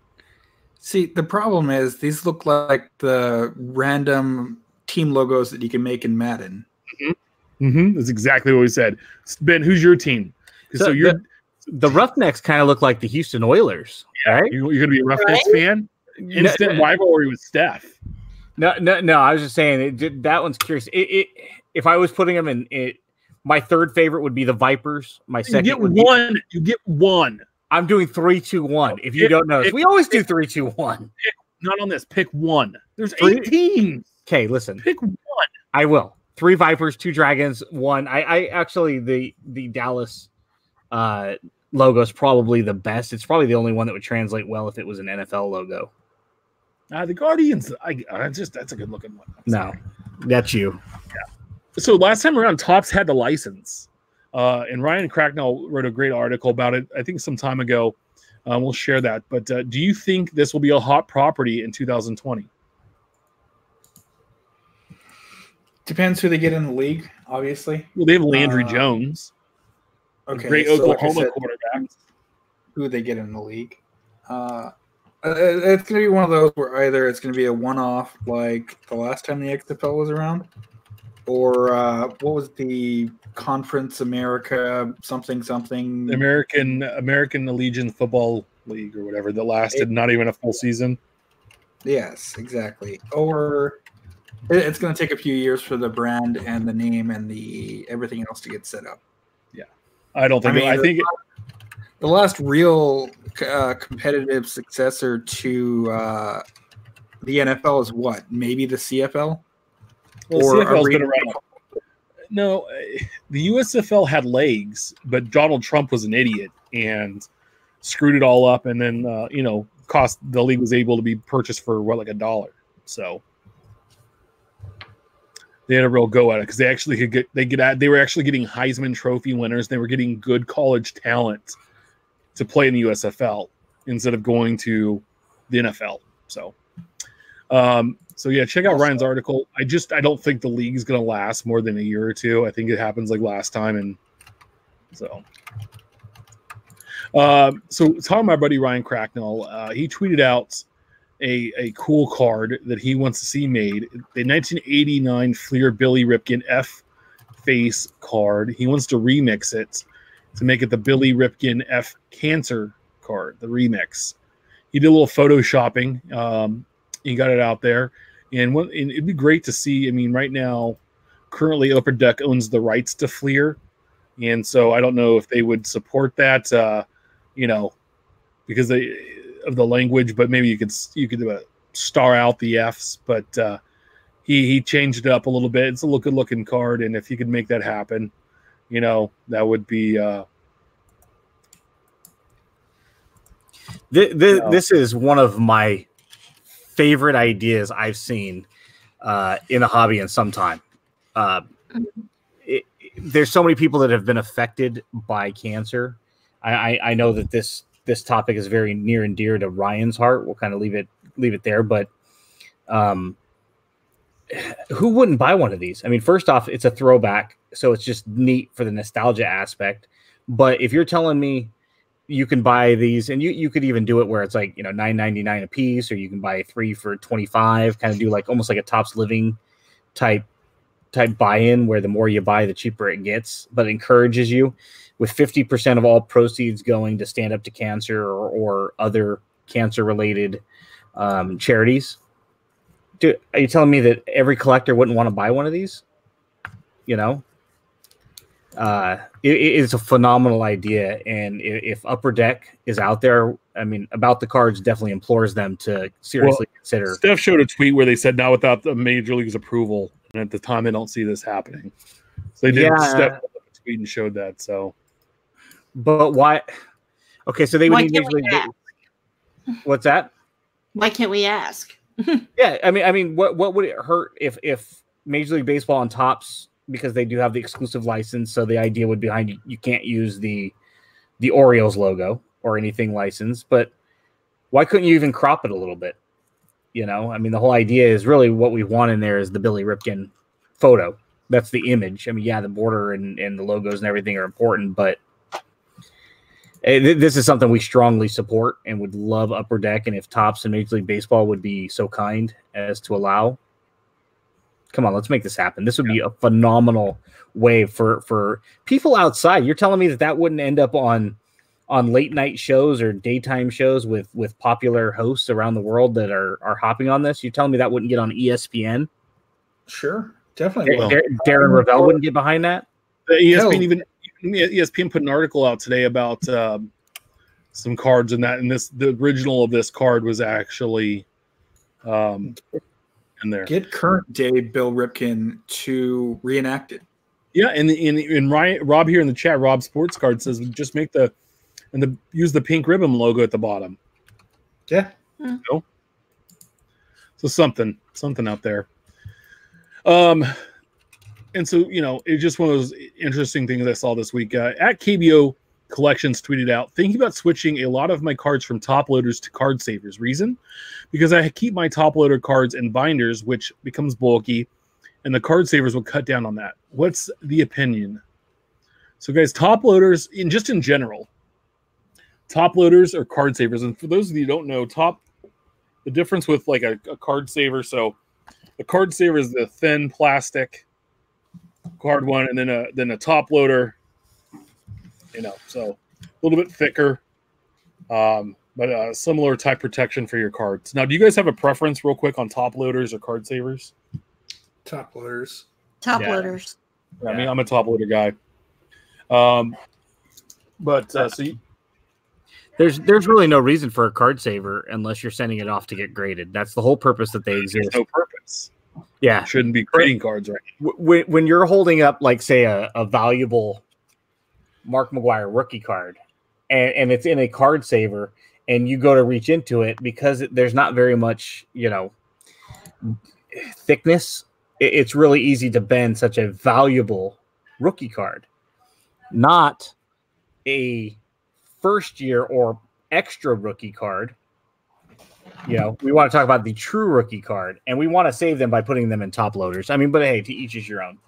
See, the problem is these look like the random team logos that you can make in Madden. Mm-hmm. Mm-hmm. That's exactly what we said. Ben, who's your team? So, so you're. The- the Roughnecks kind of look like the Houston Oilers, right? You, you're gonna be a Roughnecks Right? fan? Instant rivalry with Steph. No, no, no. I was just saying it, that one's curious. It, it, if I was putting them in, it, my third favorite would be the Vipers. My You second, get would be- one. You get one. I'm doing three, two, one. If you Pick- don't know, pick- we always do three, two, one. Not on this. Pick one. There's Three? eight teams. Okay, listen. Pick one. I will. Three Vipers, two Dragons, one. I, I actually the the Dallas uh logo is probably the best. It's probably the only one that would translate well if it was an NFL logo. Uh, the Guardians. I, I just that's a good looking one. I'm No, sorry. that's you. So last time around, Topps had the license, uh, and Ryan Cracknell wrote a great article about it. I think some time ago. Uh, we'll share that. But uh, do you think this will be a hot property in 2020? Depends who they get in the league, obviously. Well, they have Landry Uh, Jones, Okay, great so like Oklahoma said, quarterback. who they get in the league. Uh, uh, it's going to be one of those where either it's going to be a one-off, like the last time the XFL was around, or uh, what was the Conference America something something? American American Legion Football League or whatever that lasted not even a full season. Yes, exactly. Or it- it's going to take a few years for the brand and the name and the everything else to get set up. Yeah, I don't think. I mean, I think The last real uh, competitive successor to uh, the NFL is what? Maybe the CFL. Well, or CFL's Arena- been around. No, the USFL had legs, but Donald Trump was an idiot and screwed it all up, and then uh, you know, cost the league was able to be purchased for what like a dollar. So they had a real go at it because they actually could get they get at they were actually getting Heisman Trophy winners. They were getting good college talent to play in the USFL instead of going to the NFL. So, um, so yeah, check out Ryan's article. I just I don't think the league's gonna last more than a year or two. I think it happens like last time, and so. Uh, so talking my buddy Ryan Cracknell, uh, he tweeted out a, a cool card that he wants to see made. The 1989 Fleer Billy Ripken F face card. He wants to remix it to make it the Billy Ripken F Cancer card, the remix. He did a little photoshopping. Um, he got it out there, and, and it'd be great to see. I mean, right now, currently Upper Deck owns the rights to Fleer, and so I don't know if they would support that. Uh, you know, because they of the language, but maybe you could you could uh, star out the Fs. But uh, he he changed it up a little bit. It's a look good looking card, and if you could make that happen, you know, that would be. Uh, Th- th- No. This is one of my favorite ideas I've seen uh, in the hobby in some time. Uh, it, there's so many people that have been affected by cancer. I, I, I know that this this topic is very near and dear to Ryan's heart. We'll kind of leave it leave it there, but um, who wouldn't buy one of these? I mean, first off, it's a throwback, so it's just neat for the nostalgia aspect. But if you're telling me you can buy these and you, you could even do it where it's like you know 9.99 a piece or you can buy three for 25 kind of do like almost like a Topps living type type buy-in where the more you buy the cheaper it gets. But it encourages you with 50% of all proceeds going to stand up to cancer or, or other cancer related um, charities. Dude, are you telling me that every collector wouldn't want to buy one of these? You know uh, it, it's a phenomenal idea. And i- if Upper Deck is out there, I mean, about the cards definitely implores them to seriously consider. Steph showed a tweet where they said now without the major league's approval, and at the time they don't see this happening. So they did Yeah. step up a tweet and showed that. So But why? Okay, so they would Why need can't Major League. What's that? Why can't we ask? Yeah, I mean, I mean, what what would it hurt if if Major League Baseball on Topps because they do have the exclusive license? So the idea would be behind you, you can't use the the Orioles logo or anything licensed, but why couldn't you even crop it a little bit? You know, I mean, the whole idea is really what we want in there is the Billy Ripken photo. That's the image. I mean, yeah, the border and, and the logos and everything are important, but eh, this is something we strongly support and would love Upper Deck. And if Topps and Major League Baseball would be so kind as to allow, come on, let's make this happen. This would be a phenomenal way for for people outside. You're telling me that that wouldn't end up on on late night shows or daytime shows with with popular hosts around the world that are are hopping on this. You're telling me that wouldn't get on ESPN? Sure, definitely. Dar- will. Dar- Darren Rovell wouldn't get behind that. The ESPN Hell. even even ESPN put an article out today about um, some cards and that, and this the original of this card was actually um, in there. Get current day Bill Ripken to reenact it. Yeah, and in in Ryan, Rob here in the chat, Rob Sports Card says just make the and the use the pink ribbon logo at the bottom. Yeah. So something, something out there. Um, and so you know, it's just one of those interesting things I saw this week. Uh, at KBO Collections tweeted out, thinking about switching a lot of my cards from top loaders to card savers. Reason? Because I keep my top loader cards in binders, which becomes bulky, and the card savers will cut down on that. What's the opinion? So, guys, top loaders, in just in general, top loaders are card savers. And for those of you who don't know, top the difference with like a, a card saver. So, a card saver is the thin plastic card one, and then a then a top loader. You know, so a little bit thicker, um, but uh, similar type protection for your cards. Now, do you guys have a preference, real quick, on top loaders or card savers? Top loaders. Top Yeah. loaders. I mean, I'm a top loader guy. Um, but uh, so you, There's there's really no reason for a card saver unless you're sending it off to get graded. That's the whole purpose that they there's exist. no purpose. Yeah, Shouldn't be grading cards, right? W- when when you're holding up like say a, a valuable Mark McGwire rookie card, and, and it's in a card saver, and you go to reach into it because there's not very much you know thickness. It, it's really easy to bend such a valuable rookie card, not a first year or extra rookie card. You know, we want to talk about the true rookie card, and we want to save them by putting them in top loaders. I mean, but hey, to each is your own.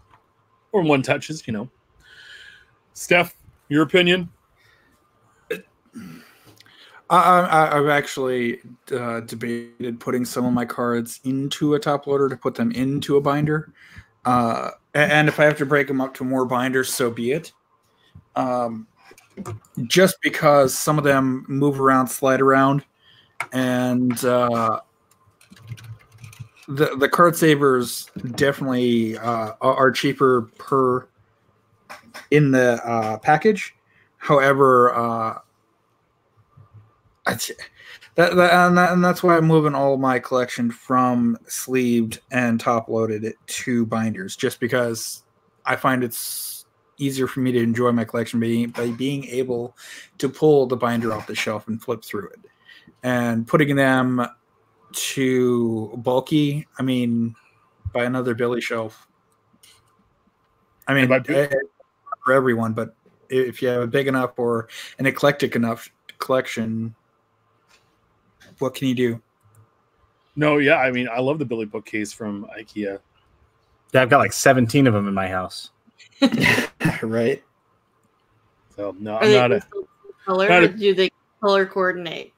Or one touches, you know. Steph, your opinion? I, I've actually uh, debated putting some of my cards into a top loader to put them into a binder. Uh, and if I have to break them up to more binders, so be it. Um, just because some of them move around, slide around, and uh, the the card savers definitely uh, are cheaper per in the uh, package. However, uh, that, that, and, that, and that's why I'm moving all my collection from sleeved and top loaded to binders, just because I find it's easier for me to enjoy my collection by, by being able to pull the binder off the shelf and flip through it. And putting them to bulky, I mean, by another Billy shelf. I mean, by for everyone, but if you have a big enough or an eclectic enough collection, what can you do? No, yeah. I mean, I love the Billy bookcase from IKEA. Yeah, I've got like 17 of them in my house. right? So no, Are I'm not a. color not or a- do they color coordinate?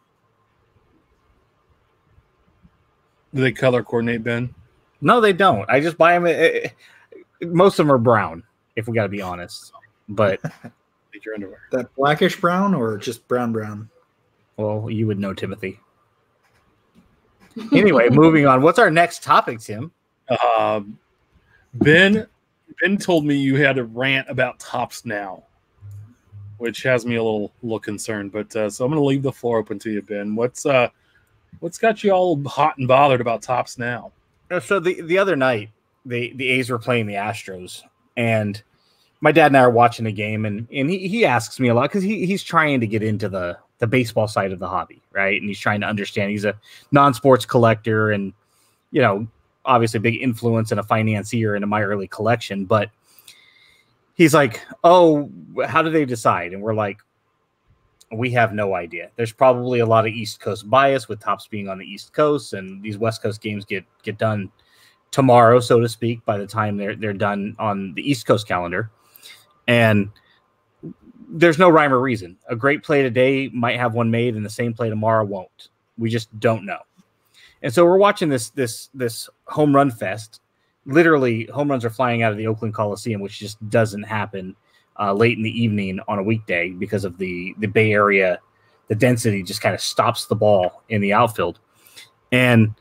Do they color coordinate, Ben? No, they don't. I just buy them. eh, most of them are brown, if we got to be honest. But Take your underwear. That blackish brown or just brown brown? well, you would know Timothy. Anyway, moving on. What's our next topic, Tim? Um, ben, Ben told me you had a rant about Topps now, which has me a little, little concerned. But uh, so I'm going to leave the floor open to you, Ben. What's uh, what's got you all hot and bothered about Topps now? Uh, So the the other night, the the A's were playing the Astros, and my dad and I are watching a game, and and he, he asks me a lot because he, he's trying to get into the the baseball side of the hobby, right? And he's trying to understand. He's a non sports collector, and you know, obviously, a big influence and a financier into my early collection. But he's like, "Oh, how do they decide?" And we're like, we have no idea. There's probably a lot of East Coast bias with Topps being on the East Coast, and these West Coast games get get done tomorrow, so to speak, by the time they're they're done on the East Coast calendar. And there's no rhyme or reason. A great play today might have one made, and the same play tomorrow won't. We just don't know. And so we're watching this this this home run fest. Literally, home runs are flying out of the Oakland Coliseum, which just doesn't happen uh, late in the evening on a weekday because of the the Bay Area, the density just kind of stops the ball in the outfield, and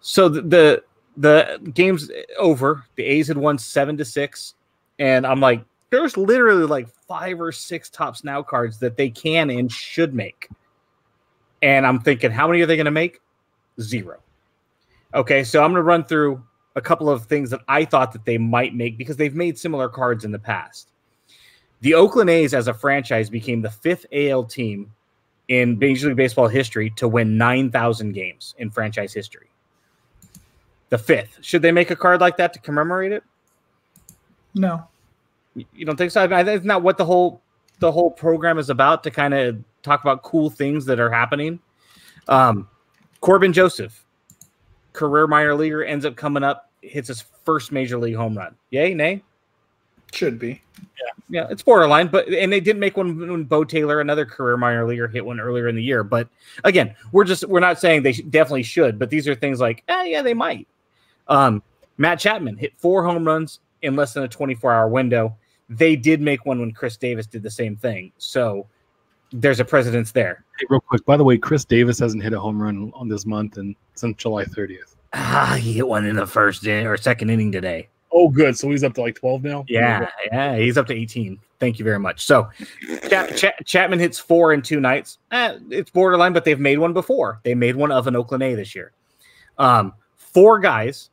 so the, the the game's over. The A's had won seven to six, and I'm like, there's literally like five or six Topps now cards that they can and should make, and I'm thinking, how many are they going to make? Zero. Okay, so I'm going to run through a couple of things that I thought that they might make because they've made similar cards in the past. The Oakland A's as a franchise became the fifth AL team in Major League Baseball history to win 9,000 games in franchise history. The fifth. Should they make a card like that to commemorate it? No. You don't think so? I mean, that's not what the whole the whole program is about to kind of talk about cool things that are happening. Um, Corban Joseph, career minor leaguer, ends up coming up, hits his first major league home run. Yay, nay? Should be. Yeah, it's borderline, but and they didn't make one when Beau Taylor, another career minor leaguer, hit one earlier in the year. But again, we're just we're not saying they definitely should, but these are things like, eh, yeah, they might. Um, Matt Chapman hit four home runs in less than a 24 hour window. They did make one when Chris Davis did the same thing. So there's a precedence there. Hey, real quick, by the way, Chris Davis hasn't hit a home run on this month and since July 30th. Ah, he hit one in the first in- or second inning today. Oh, good. So he's up to like 12 now. Yeah, yeah, he's up to 18. Thank you very much. So, Chap- Chap- Chapman hits four in two nights. Eh, it's borderline, but they've made one before. They made one of an Oakland A this year. Um, four guys,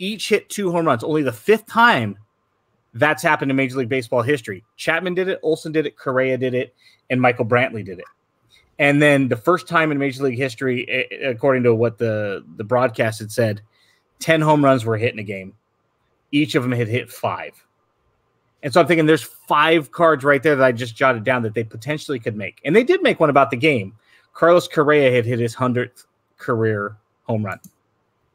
each hit two home runs. Only the fifth time that's happened in Major League Baseball history. Chapman did it, Olson did it, Correa did it, and Michael Brantley did it. And then the first time in Major League history, according to what the the broadcast had said, ten home runs were hit in a game each of them had hit five. And so I'm thinking there's five cards right there that I just jotted down that they potentially could make. And they did make one about the game. Carlos Correa had hit his 100th career home run.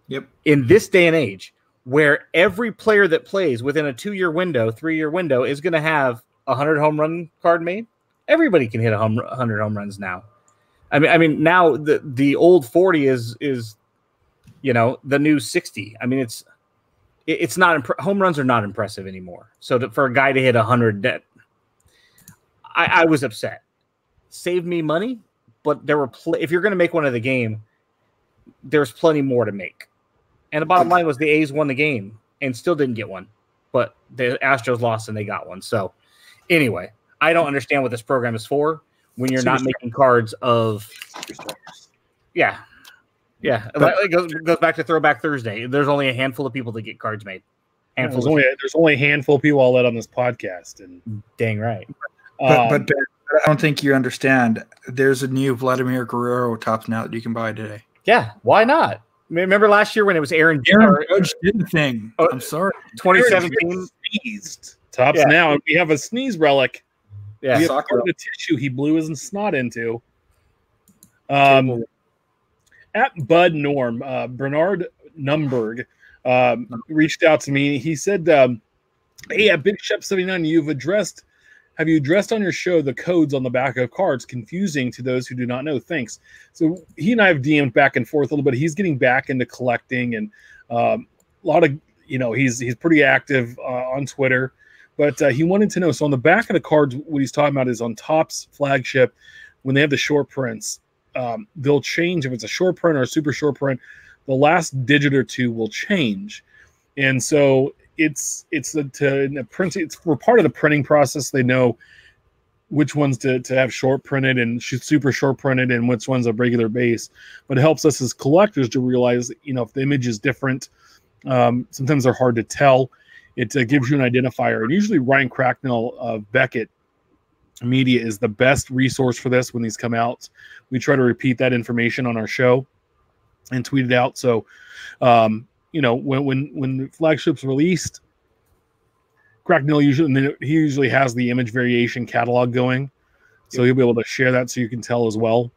Yep. In this day and age, where every player that plays within a two year window, three year window is going to have a 100 home run card made, everybody can hit a 100 home runs now. I mean, I mean, now the, the old 40 is, is, you know, the new 60. I mean, it's, it- it's not impre- home runs are not impressive anymore. So to, for a guy to hit a hundred, that I, I was upset. Saved me money, but there were pl- if you're going to make one of the game, there's plenty more to make. And the bottom line was the A's won the game and still didn't get one, but the Astros lost and they got one. So anyway, I don't understand what this program is for when you're not making cards of yeah. Yeah, But- it goes, goes back to Throwback Thursday. There's only a handful of people that get cards made. Handful There's of only, there's only a handful of people I'll let on this podcast. And dang right. But, um, but Ben, I don't think you understand. There's a new Vladimir Guerrero top now that you can buy today. Yeah, why not? Remember last year when it was Aaron, Aaron or Judge did the thing. Oh, I'm sorry. 2017? sneezed. Topps Yeah. now. We have a sneeze relic. Yeah, we have Soccer. part the tissue he blew his snot into. Um, at Bud Norm, uh, Bernard Numberg um, reached out to me. He said, um, "Hey, at Big Shep seventy nine, you've addressed. Have you addressed on your show the codes on the back of cards? Confusing to those who do not know. Thanks." So he and I have DM'd back and forth a little bit. He's getting back into collecting and um, a lot of you know he's he's pretty active uh, on Twitter. But uh, he wanted to know. So on the back of the cards, what he's talking about is on Topps flagship when they have the short prints um, they'll change if it's a short print or a super short print the last digit or two will change and so it's it's the to print it's we're part of the printing process. They know which ones to, to have short printed and super short printed and which ones a regular base. But it helps us as collectors to realize you know if the image is different um, sometimes they're hard to tell. It uh, gives you an identifier. And usually ryan cracknell of beckett media is the best resource for this when these come out. We try to repeat that information on our show and tweet it out. So um, you know when when when the flagship's released cracknell usually and then he usually has the image variation catalog going. So he'll be able to share that so you can tell as well.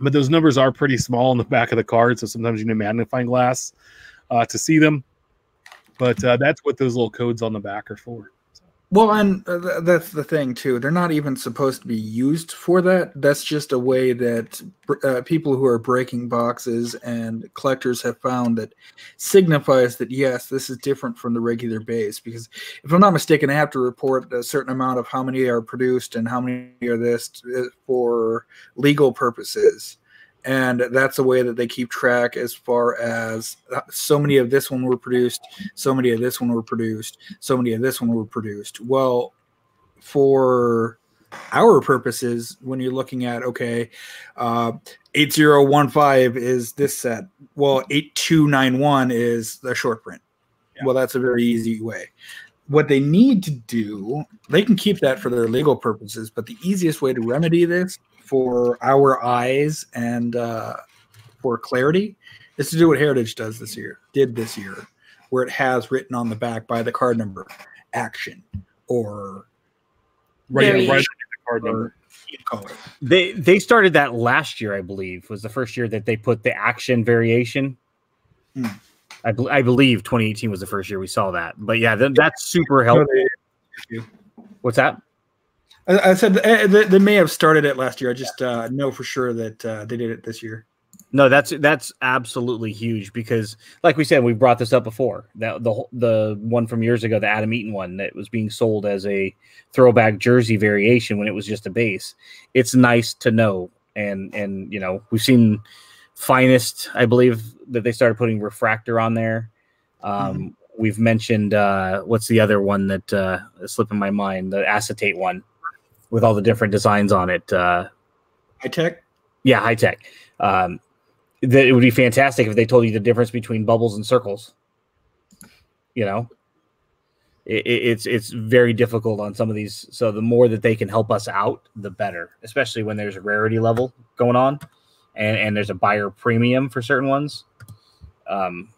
But those numbers are pretty small on the back of the card so sometimes you need a magnifying glass uh, to see them. But uh, that's what those little codes on the back are for Well, and uh, th- that's the thing too. They're not even supposed to be used for that. That's just a way that uh, people who are breaking boxes and collectors have found that signifies that yes, this is different from the regular base. Because if I'm not mistaken, I have to report a certain amount of how many are produced and how many are this uh, for legal purposes and that's a way that they keep track as far as uh, so many of this one were produced so many of this one were produced so many of this one were produced. Well for our purposes when you're looking at okay uh 8015 is this set. Well 8291 is the short print. Yeah. well that's a very easy way. What they need to do they can keep that for their legal purposes but the easiest way to remedy this for our eyes and uh, for clarity is to do what Heritage does this year, did this year, where it has written on the back by the card number action or right, right the card number. They they started that last year, I believe, was the first year that they put the action variation. Hmm. I, I believe 2018 was the first year we saw that. But yeah, th- that's super helpful. What's that? I, I said eh, they, they, may have started it last year. I just uh, know for sure that uh, they did it this year. No, that's that's absolutely huge because, like we said, we brought this up before. That the the one from years ago, the Adam Eaton one that was being sold as a throwback jersey variation when it was just a base. It's nice to know, and and you know we've seen finest, I believe that they started putting refractor on there. Um, mm-hmm. We've mentioned uh, what's the other one that uh, is slipping my mind, the acetate one with all the different designs on it. Uh, high tech. Yeah, high tech. Um, that it would be fantastic if they told you the difference between bubbles and circles. You know, it, it's it's very difficult on some of these. So the more that they can help us out, the better. Especially when there's a rarity level going on, and and there's a buyer premium for certain ones. Um,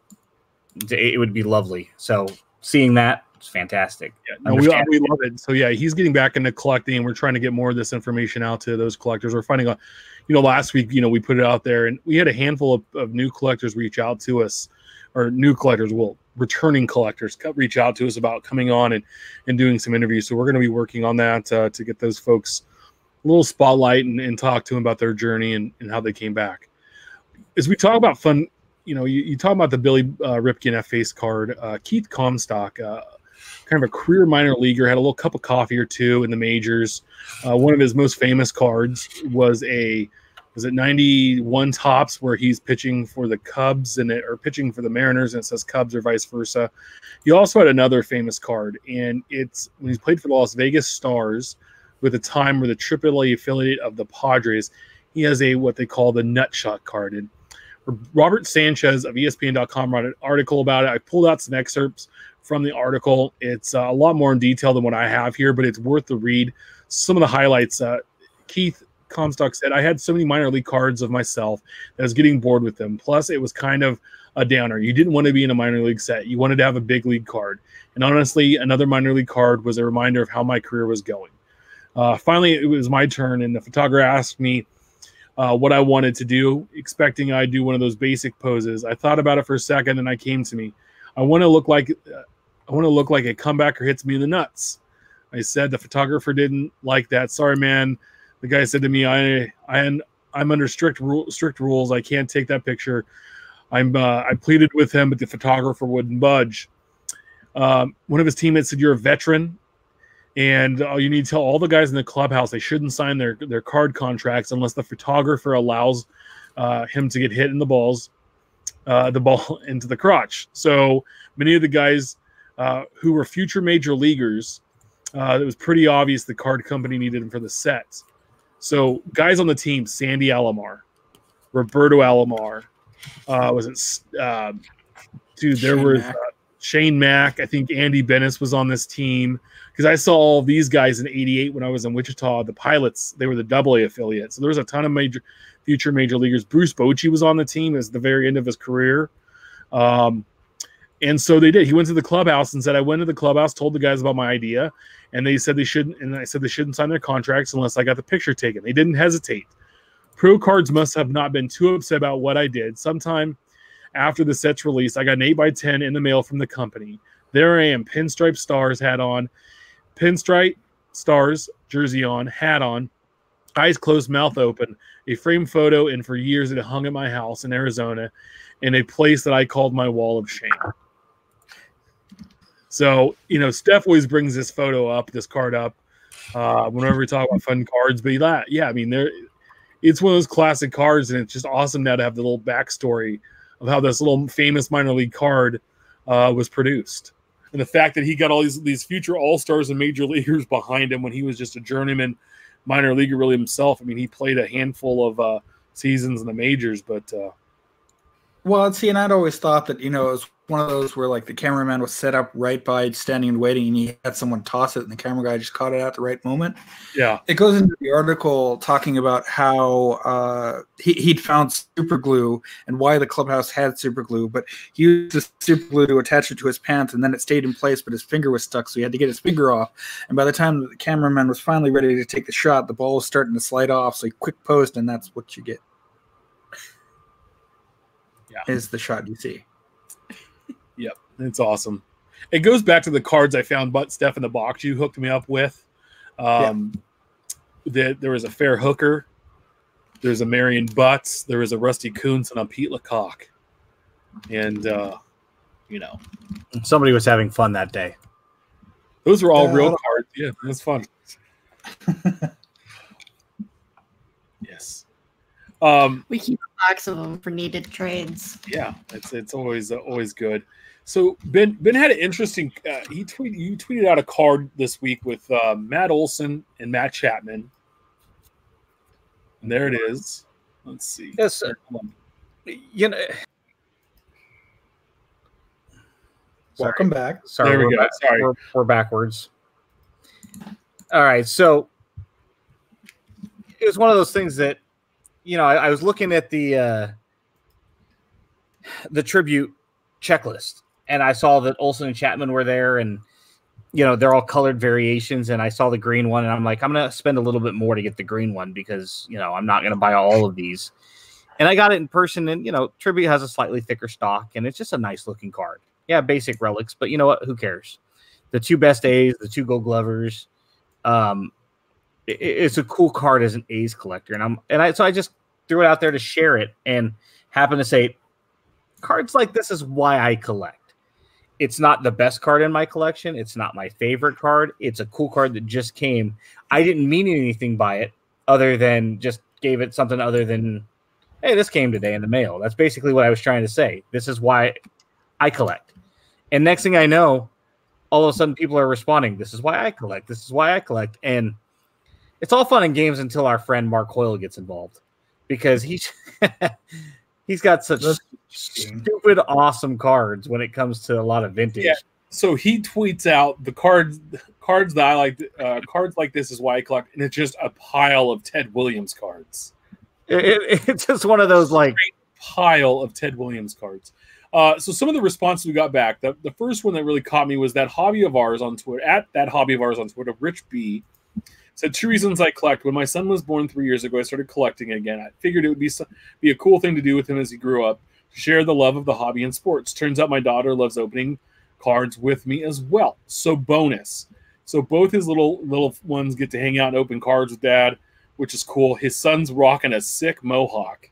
it would be lovely. So seeing that it's fantastic. Yeah, no, we, we love it. So yeah, he's getting back into collecting, and we're trying to get more of this information out to those collectors. We're finding out, you know, last week, you know, we put it out there, and we had a handful of, of new collectors reach out to us, or new collectors, well, returning collectors reach out to us about coming on and and doing some interviews. So we're going to be working on that uh, to get those folks a little spotlight and, and talk to them about their journey and, and how they came back. As we talk about fun, you know, you, you talk about the Billy uh, Ripken F face card. Uh, Keith Comstock, uh, kind of a career minor leaguer, had a little cup of coffee or two in the majors. Uh, one of his most famous cards was a was it 91 Topps where he's pitching for the Cubs and it, or pitching for the Mariners and it says Cubs or vice versa. He also had another famous card and it's when he's played for the Las Vegas Stars with a time where the AAA affiliate of the Padres, he has a what they call the nutshot card. And Robert Sanchez of ESPN.com wrote an article about it. I pulled out some excerpts from the article. It's uh, a lot more in detail than what I have here, but it's worth the read. Some of the highlights. Uh, Keith Comstock said, I had so many minor league cards of myself that I was getting bored with them. Plus, it was kind of a downer. You didn't want to be in a minor league set, you wanted to have a big league card. And honestly, another minor league card was a reminder of how my career was going. Uh, finally, it was my turn, and the photographer asked me uh, what I wanted to do, expecting I'd do one of those basic poses. I thought about it for a second, and I came to me. I want to look like I want to look like a comebacker hits me in the nuts. I said the photographer didn't like that. Sorry, man. The guy said to me, I I I'm under strict rule, strict rules. I can't take that picture. I'm uh, I pleaded with him, but the photographer wouldn't budge. Um, one of his teammates said, "You're a veteran, and uh, you need to tell all the guys in the clubhouse they shouldn't sign their their card contracts unless the photographer allows uh, him to get hit in the balls, uh, the ball into the crotch." So many of the guys uh, who were future major leaguers. Uh, it was pretty obvious the card company needed them for the sets. So guys on the team: Sandy Alomar, Roberto Alomar, uh, was it? Uh, dude, there Shane was Mack. Uh, Shane Mack. I think Andy Benes was on this team because I saw all these guys in '88 when I was in Wichita. The Pilots, they were the Double A affiliate, so there was a ton of major, future major leaguers. Bruce Bochy was on the team as the very end of his career. Um, and so they did. He went to the clubhouse and said, I went to the clubhouse, told the guys about my idea, and they said they shouldn't, and I said they shouldn't sign their contracts unless I got the picture taken. They didn't hesitate. Pro cards must have not been too upset about what I did. Sometime after the set's release, I got an 8 by 10 in the mail from the company. There I am, pinstripe stars hat on, pinstripe stars jersey on, hat on, eyes closed, mouth open, a framed photo, and for years it hung at my house in Arizona in a place that I called my wall of shame. So, you know, Steph always brings this photo up, this card up, uh, whenever we talk about fun cards. But that, yeah, I mean, there, it's one of those classic cards, and it's just awesome now to have the little backstory of how this little famous minor league card uh, was produced, and the fact that he got all these these future all stars and major leaguers behind him when he was just a journeyman minor leaguer really himself. I mean, he played a handful of uh, seasons in the majors, but uh, Well, see, and I'd always thought that you know it was one of those where like the cameraman was set up right by standing and waiting, and he had someone toss it, and the camera guy just caught it at the right moment. yeah, It goes into the article talking about how uh, he, he'd found super glue and why the clubhouse had super glue, but he used the super glue to attach it to his pants, and then it stayed in place, but his finger was stuck, so he had to get his finger off. And by the time the cameraman was finally ready to take the shot, the ball was starting to slide off, so he quick post, and that's what you get. Yeah. is the shot you see. It's awesome. It goes back to the cards I found, but Steph in the box you hooked me up with. Um, that there was a fair hooker, there's a Marion Butts, there was a Rusty Kuntz, and a Pete LaCock, and uh, you know Somebody was having fun that day. those were all Yeah, real cards. Yeah, that's fun. yes. Um, We keep a box of them for needed trades. yeah, it's it's always uh, always good. So Ben Ben had an interesting. Uh, he tweet you tweeted out a card this week with uh, Matt Olson and Matt Chapman, and there it is. Let's see. Yes, you know. Sorry. Welcome back. Sorry, There we we're go. back- Sorry. We're, we're backwards. All right, so it was one of those things that you know I, I was looking at the uh, the tribute checklist, and I saw that Olson and Chapman were there, and you know they're all colored variations, and I saw the green one, and I'm like, I'm gonna spend a little bit more to get the green one because you know I'm not gonna buy all of these. And I got it in person, and you know, Tribute has a slightly thicker stock, and it's just a nice looking card yeah, basic relics, but you know what? Who cares? The two best A's, the two Gold Glovers. Um, it- it's a cool card as an A's collector, and I'm and I so I just threw it out there to share it, and happen to say, cards like this is why I collect. It's not the best card in my collection. It's not my favorite card. It's a cool card that just came. I didn't mean anything by it, other than just gave it something other than, hey, this came today in the mail. That's basically what I was trying to say. This is why I collect. And next thing I know, all of a sudden people are responding, This is why I collect. This is why I collect. And it's all fun and games until our friend Mark Hoyle gets involved because he's he's got such That's- stupid awesome cards when it comes to a lot of vintage. Yeah. So he tweets out the cards cards that I like. Uh, cards like this is why I collect, and it's just a pile of Ted Williams cards. It- it- it's just one of those like pile of Ted Williams cards. Uh, so some of the responses we got back, the, the first one that really caught me was that hobby of ours on Twitter, at that hobby of ours on Twitter, Rich B said two reasons I collect. When my son was born three years ago, I started collecting again. I figured it would be, be a cool thing to do with him as he grew up, to share the love of the hobby and sports. Turns out my daughter loves opening cards with me as well. So bonus. So both his little little ones get to hang out and open cards with dad, which is cool. His son's rocking a sick mohawk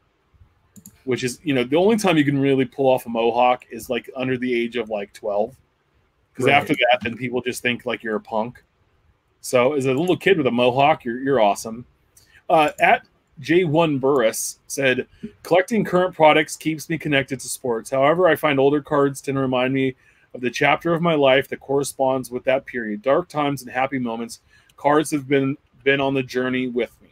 which is you know the only time you can really pull off a mohawk is like under the age of like 12 because Right. after that then people just think like you're a punk so as a little kid with a mohawk you're, you're awesome uh, at j1 burris said collecting current products keeps me connected to sports however i find older cards tend to remind me of the chapter of my life that corresponds with that period dark times and happy moments cards have been been on the journey with me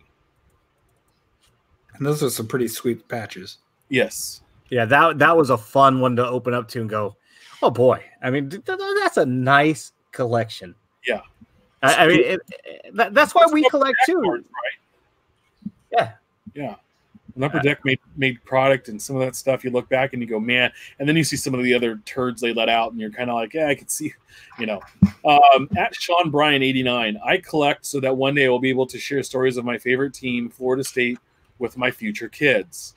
And those are some pretty sweet patches. yes yeah, that that was a fun one to open up to and go, oh boy. I mean, th- th- that's a nice collection. Yeah. I, I mean, it, it- that, that's why we collect too. Cards, right Yeah. Yeah. And Upper Deck made made product and some of that stuff. You look back and you go, man. And then you see some of the other turds they let out, and you're kind of like, yeah, I could see, you know. Um, at Sean Bryan eighty nine, I collect so that one day I will be able to share stories of my favorite team, Florida State, with my future kids.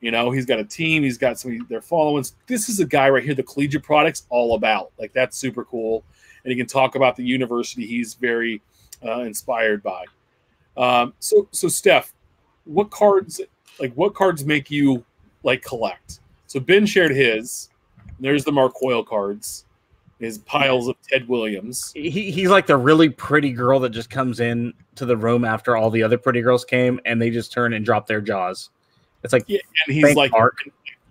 You know, he's got a team. He's got some. They're following. This is a guy right here. The collegiate products all about like that's super cool. And he can talk about the university he's very uh, inspired by. Um, so, so Steph, what cards like what cards make you like collect? So Ben shared his. There's the Mark Hoyle cards. His piles of Ted Williams. He, he's like the really pretty girl that just comes in to the room after all the other pretty girls came, and they just turn and drop their jaws. It's like Yeah, and he's like, Mark.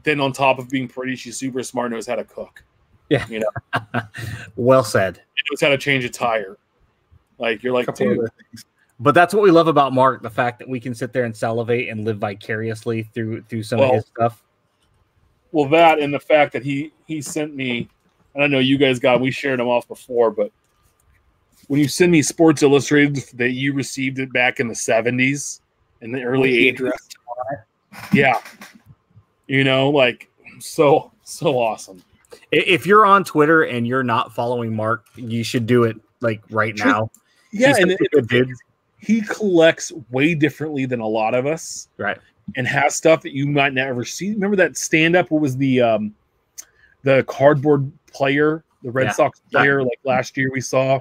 then on top of being pretty, she's super smart, knows how to cook, well said. knows how to change a tire. Like you're like, dude. But that's what we love about Mark: the fact that we can sit there and salivate and live vicariously through through some Well, of his stuff. well, that and the fact that he he sent me. and I don't know you guys got. We shared them off before, but when you send me Sports Illustrated, that you received it back in the '70s, in the early '80s. Yeah, you know, like so so awesome. If you're on Twitter and you're not following Mark, you should do it like right now. Yeah, He's and a it, he collects way differently than a lot of us. Right. and has stuff that you might never see. Remember that stand up? What was the um the cardboard player, the Red Yeah. Sox player like last year we saw?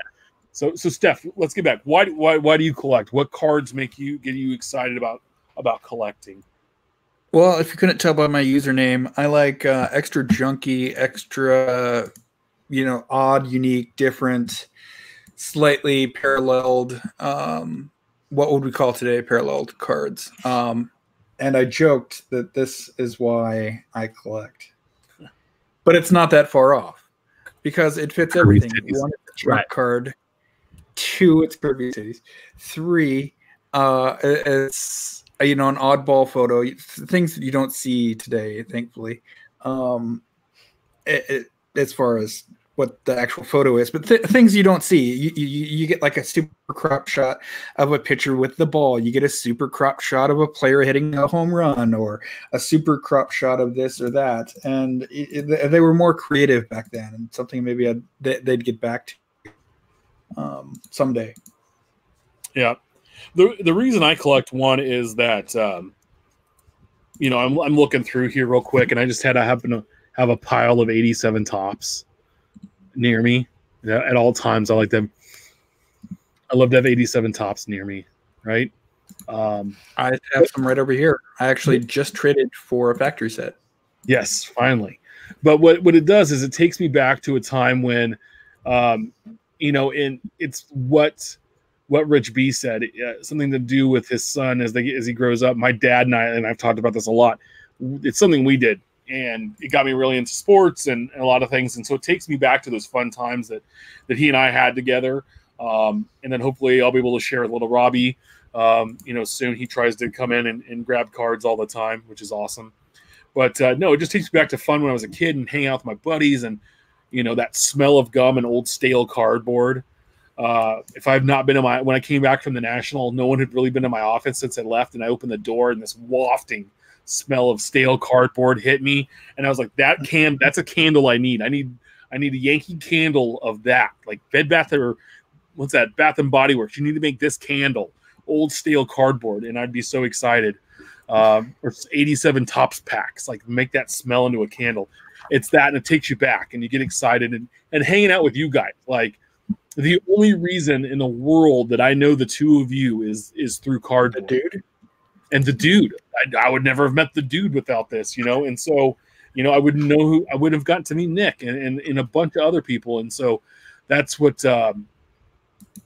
So so Steph, let's get back. Why why why do you collect? What cards make you get you excited about about collecting? Well, if you couldn't tell by my username, I like uh, extra junky, extra, you know, odd, unique, different, slightly paralleled. Um, what would we call today paralleled cards? Um, and I joked that this is why I collect, but it's not that far off because it fits everything. One, it's a Right. card. Two, it's curvy titties. Three, uh, it- it's you know an oddball photo, things that you don't see today, thankfully. Um, it, it, as far as what the actual photo is, but th- things you don't see, you, you you get like a super crop shot of a pitcher with the ball. You get a super crop shot of a player hitting a home run, or a super crop shot of this or that. And it, it- they were more creative back then, and something maybe I'd, they, they'd get back to um, someday. Yeah. The the reason I collect one is that um you know, I'm I'm looking through here real quick and I just had to happen to have a pile of 87 Topps near me at all times. I like them. I love to have 87 Topps near me, right? Um I have some right over here. I actually just traded for a factory set. Yes, finally. But what what it does is it takes me back to a time when, um, you know, in it's what what Rich B said, uh, something to do with his son as they as he grows up. My dad and I and I've talked about this a lot. It's something we did, and it got me really into sports and, and a lot of things. And so it takes me back to those fun times that that he and I had together. Um, and then hopefully I'll be able to share with little Robbie. Um, you know, soon he tries to come in and, and grab cards all the time, which is awesome. But uh, no, it just takes me back to fun when I was a kid and hanging out with my buddies and you know that smell of gum and old stale cardboard. Uh, if I've not been in my when I came back from the national, no one had really been in my office since I left, and I opened the door and this wafting smell of stale cardboard hit me, and I was like, "That can that's a candle I need. I need I need a Yankee candle of that, like Bed Bath or what's that Bath and Body Works. You need to make this candle, old stale cardboard, and I'd be so excited." um, or 87 Topps packs like make that smell into a candle it's that and it takes you back and you get excited and, and hanging out with you guys like the only reason in the world that i know the two of you is is through card The dude. and the dude. I, I would never have met the dude without this you know? And so you know i wouldn't know who i would have gotten to meet nick and, and, and a bunch of other people. And so that's what um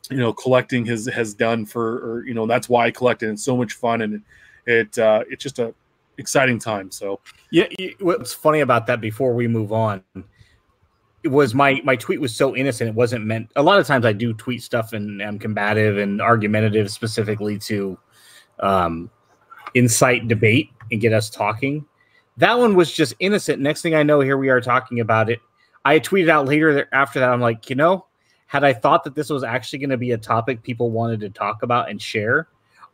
you know collecting has has done for or you know that's why i collected. It's so much fun and it, it uh it's just a exciting time. So Yeah, what's funny about that before we move on it was my my tweet was so innocent it wasn't meant a lot of times I do tweet stuff and I'm combative and argumentative specifically to um incite debate and get us talking. That one was just innocent. Next thing I know, here we are talking about it. I tweeted out later after that, I'm like, you know, had I thought that this was actually going to be a topic people wanted to talk about and share,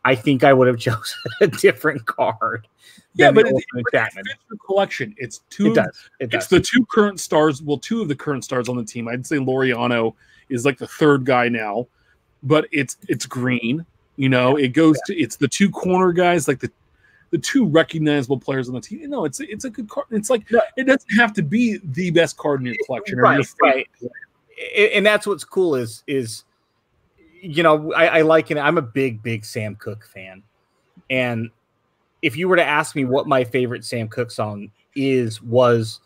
I think I would have chosen a different card. yeah but the it, but it fits your collection it's two It does. It it's does. the two current stars well two of the current stars on the team i'd say loriano is like the third guy now but it's it's green you know it goes to it's the two corner guys like the the two recognizable players on the team. No, it's it's a good card. It's like No. it doesn't have to be the best card in your collection Right, right. player. and that's what's cool is is you know I, I like it. I'm a big big Sam Cooke fan, and if you were to ask me what my favorite Sam Cooke song is, was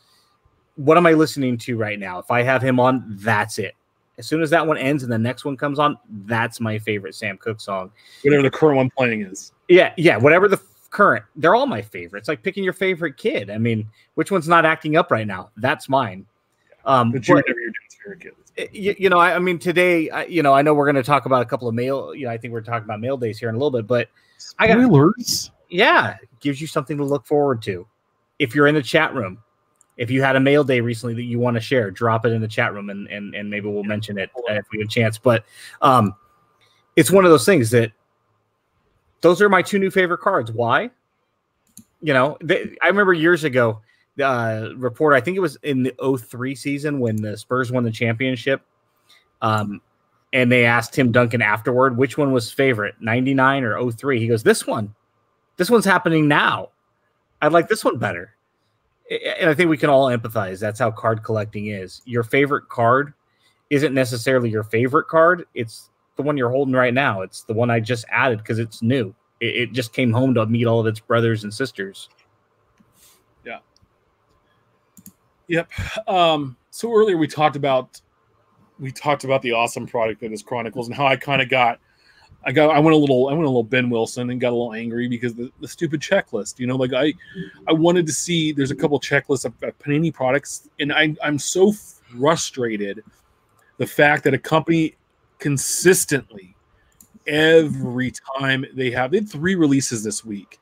what am I listening to right now? If I have him on, that's it. As soon as that one ends and the next one comes on, that's my favorite Sam Cooke song. Whatever the current one playing is. Yeah, yeah, whatever the current, they're all my favorites. Like picking your favorite kid. I mean, which one's not acting up right now? That's mine. Um, But you but- never your dad's favorite kid. you, you know, I, I mean, today, I, you know, I know we're going to talk about a couple of mail. You know, I think we're talking about mail days here in a little bit, but I got- Spoilers. yeah, gives you something to look forward to. If you're in the chat room, if you had a mail day recently that you want to share, drop it in the chat room, and and, and maybe we'll mention it uh, if we get a chance. But um, it's one of those things that those are my two new favorite cards. Why? You know, they, I remember years ago, uh, reporter. I think it was in the 03 season when the Spurs won the championship. Um, and they asked Tim Duncan afterward which one was favorite, 99 or 03. He goes, This one. This one's happening now. I like this one better. And I think we can all empathize. That's how card collecting is. Your favorite card isn't necessarily your favorite card. It's the one you're holding right now. It's the one I just added because it's new. It, it just came home to meet all of its brothers and sisters. Yep. Um, so earlier we talked about we talked about the awesome product that is Chronicles and how I kind of got I got I went a little I went a little Ben Wilson and got a little angry because the, the stupid checklist. You know, like I I wanted to see there's a couple checklists of, of Panini products, and I I'm so frustrated the fact that a company consistently every time they have they had three releases this week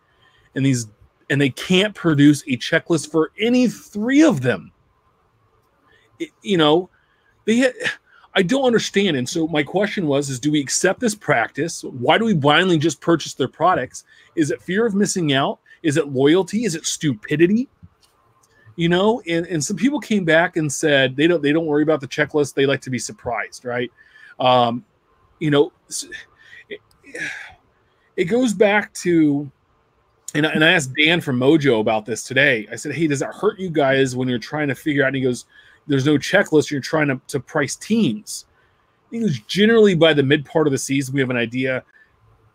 and these and they can't produce a checklist for any three of them you know they ha- i don't understand. And so my question was is do we accept this practice? Why do we blindly just purchase their products? Is it fear of missing out? Is it loyalty? Is it stupidity? You know and, and some people came back and said they don't they don't worry about the checklist. They like to be surprised right? Um you know it, it goes back to and, I- and I asked Dan from Mojo about this today. I said, Hey, does it hurt you guys when you're trying to figure out? And he goes, There's no checklist. You're trying to, to price teams. He goes, Generally, by the mid part of the season, we have an idea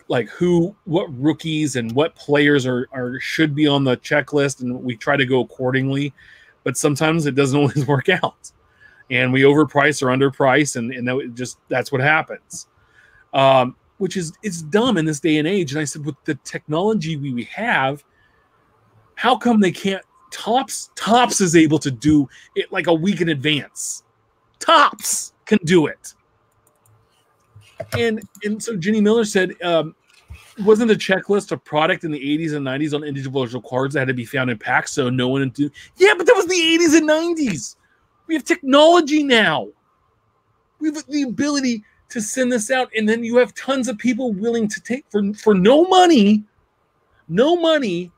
like who, what rookies and what players are, are should be on the checklist, and we try to go accordingly. But sometimes it doesn't always work out, and we overprice or underprice, and, and that just that's what happens. Um, which is it's dumb in this day and age. And I said, with the technology we, we have, how come they can't? Topps Topps is able to do it like a week in advance. Topps can do it. And and so Jenny Miller said, um, wasn't the checklist a product in the 80s and 90s on individual cards that had to be found in packs so no one do yeah but that was the 80s and 90s we have technology now we have the ability to send this out and then you have tons of people willing to take for for no money no money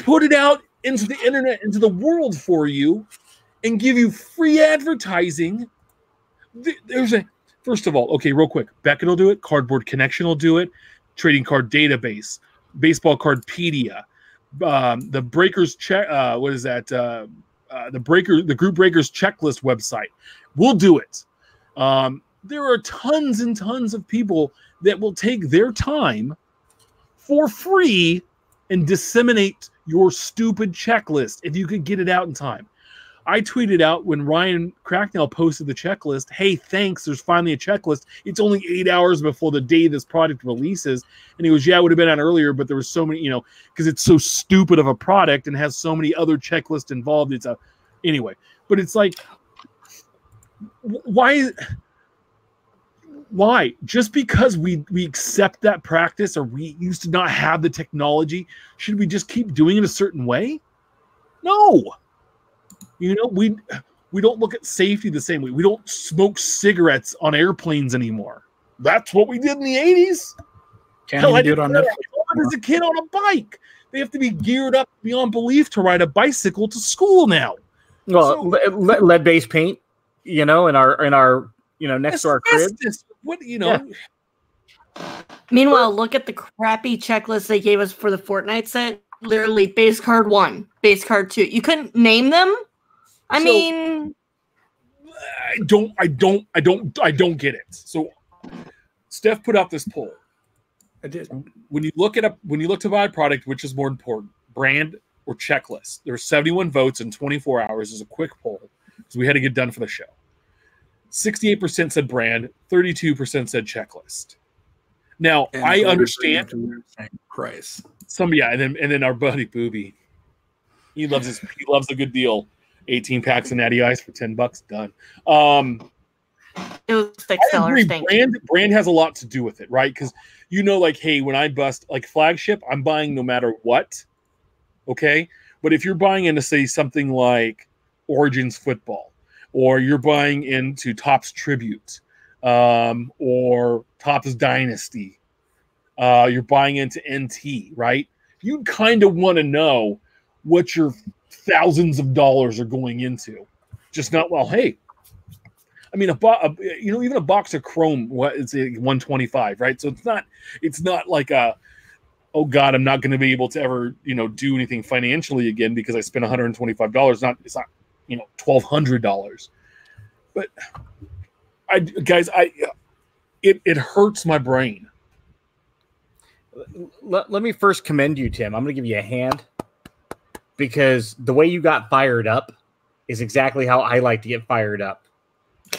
put it out into the internet into the world for you and give you free advertising. There's a first of all okay real quick beckett will do it cardboard connection will do it trading card database baseball cardpedia um, the breakers check uh, what is that uh, uh, the breaker the group breakers checklist website we'll do it. Um, there are tons and tons of people that will take their time for free and disseminate your stupid checklist if you could get it out in time. I tweeted out when Ryan Cracknell posted the checklist, hey, thanks, there's finally a checklist. It's only eight hours before the day this product releases. And he goes, yeah, it would have been out earlier, but there was so many, you know, because it's so stupid of a product and has so many other checklists involved. It's a, anyway, but it's like, why? Why? Just because we we accept that practice or we used to not have the technology should we just keep doing it a certain way? No. You know we we don't look at safety the same way. We don't smoke cigarettes on airplanes anymore. That's what we did in the 80s Can't Hell, I do it on Netflix. as a kid on a bike. They have to be geared up beyond belief to ride a bicycle to school now. Well, So- lead based paint, you know, in our in our you know next to our crib. Asbestos, what you know Meanwhile, look at the crappy checklist they gave us for the Fortnite set. Literally, base card one, base card two. You couldn't name them. I So- mean, I don't, I don't, I don't, I don't get it. So, Steph put out this poll. I did. When you look at a when you look to buy a product, which is more important, brand or checklist? There were 71 votes in 24 hours. Is a quick poll because we had to get done for the show. 68% said brand, 32% said checklist. Now And I understand everything after the same price. some yeah, and then and then our buddy Booby, he loves his he loves a good deal. 18 packs of natty ice for 10 bucks done. Um It was six I dollars. agree. You. Brand brand has a lot to do with it, right? Because you know, like, hey, when I bust like flagship, I'm buying no matter what. Okay, but if you're buying into say something like Origins football, or you're buying into Topps Tribute, um, or Topps Dynasty, uh, you're buying into NT, right? You kind of want to know what your thousands of dollars are going into. Just not well, hey, I mean, a, bo- a you know even a box of Chrome, what it's a 125, right? So it's not it's not like a oh god, I'm not going to be able to ever you know do anything financially again because I spent 125 dollars. Not it's not you know 1200 dollars, but I guys I it it hurts my brain. let, let me first commend you, Tim. I'm going to give you a hand because the way you got fired up is exactly how I like to get fired up.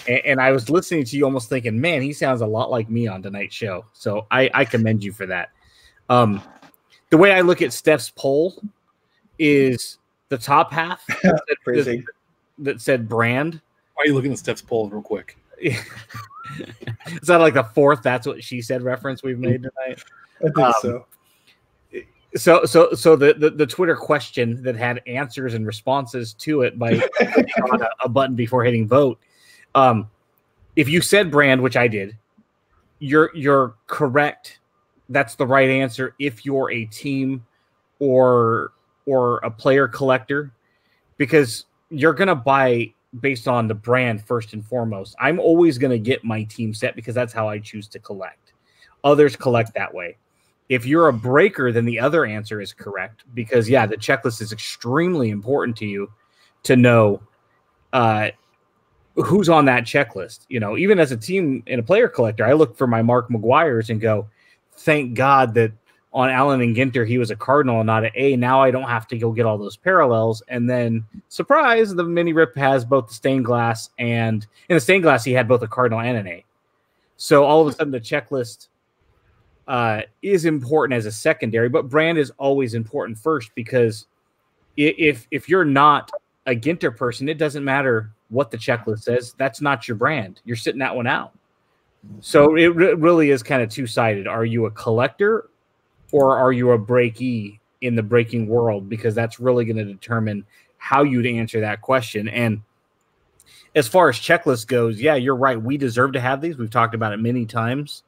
And, and I was listening to you almost thinking, man, he sounds a lot like me on tonight's show. So I, I commend you for that. Um, the way I look at Steph's poll is the top half that, Crazy. That said brand. Why are you looking at Steph's poll real quick? is that like the fourth that's what she said reference we've made tonight? I think Um, so. so so so the, the the twitter question that had answers and responses to it by on a, a button before hitting vote um if you said brand which i did you're you're correct that's the right answer if you're a team or or a player collector because you're gonna buy based on the brand first and foremost. I'm always gonna get my team set because that's how i choose to collect. Others collect that way. If you're a breaker, then the other answer is correct because yeah, the checklist is extremely important to you to know uh, who's on that checklist. You know, even as a team and a player collector, I look for my Mark McGwire's and go, thank God that on Allen and Ginter he was a Cardinal and not an A. Now I don't have to go get all those parallels. And then surprise, the mini rip has both the stained glass and in the stained glass he had both a Cardinal and an A. So all of a sudden the checklist uh, is important as a secondary, but brand is always important first because if if you're not a Ginter person, it doesn't matter what the checklist says. That's not your brand. You're sitting that one out. So it re- really is kind of two sided. Are you a collector or are you a breakee in the breaking world? Because that's really going to determine how you'd answer that question. And as far as checklist goes, yeah, you're right. We deserve to have these. We've talked about it many times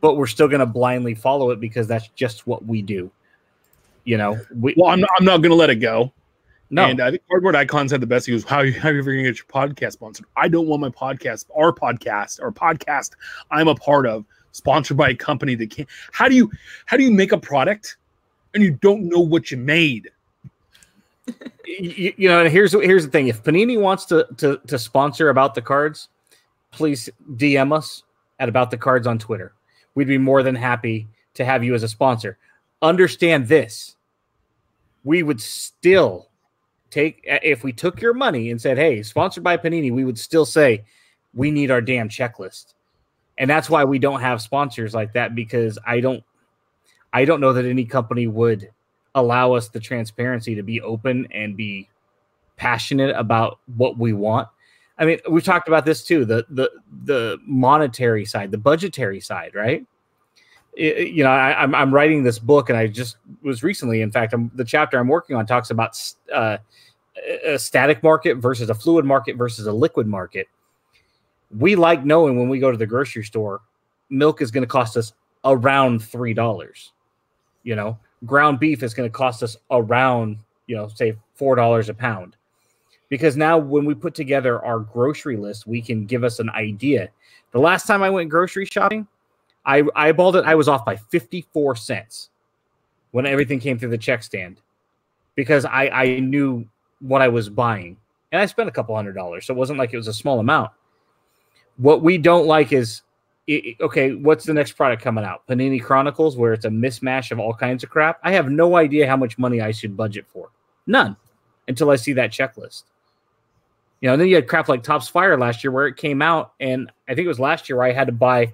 but we're still going to blindly follow it because that's just what we do. You know, we Well, I'm not, I'm not going to let it go. no, And I think Cardboard Icons had the best. He goes, "How, how are you ever going to get your podcast sponsored?" I don't want my podcast, our podcast, or podcast I'm a part of, sponsored by a company that can't. How do you how do you make a product and you don't know what you made? you, you know. Here's here's the thing: if Panini wants to to to sponsor about the cards, please DM us at about the cards on Twitter. We'd be more than happy to have you as a sponsor. Understand this: we would still take if we took your money and said, "Hey, sponsored by Panini," we would still say, "We need our damn checklist." And that's why we don't have sponsors like that because I don't I don't know that any company would allow us the transparency to be open and be passionate about what we want. I mean, we've talked about this too, the the the monetary side, the budgetary side, right? You know, I, I'm I'm writing this book, and I just was recently, in fact, I'm, the chapter I'm working on talks about uh, a static market versus a fluid market versus a liquid market we like knowing when we go to the grocery store, milk is going to cost us around three dollars. You know, ground beef is going to cost us around, you know, say four dollars a pound. Because now when we put together our grocery list, we can give us an idea. The last time I went grocery shopping, I eyeballed it. I was off by 54 cents when everything came through the check stand because I, I knew what I was buying and I spent a couple hundred dollars, so it wasn't like it was a small amount. What we don't like is okay, what's the next product coming out? Panini Chronicles, where it's a mismatch of all kinds of crap. I have no idea how much money I should budget for. None until I see that checklist. You know, and then you had crap like Topps Fire last year where it came out, and I think it was last year where I had to buy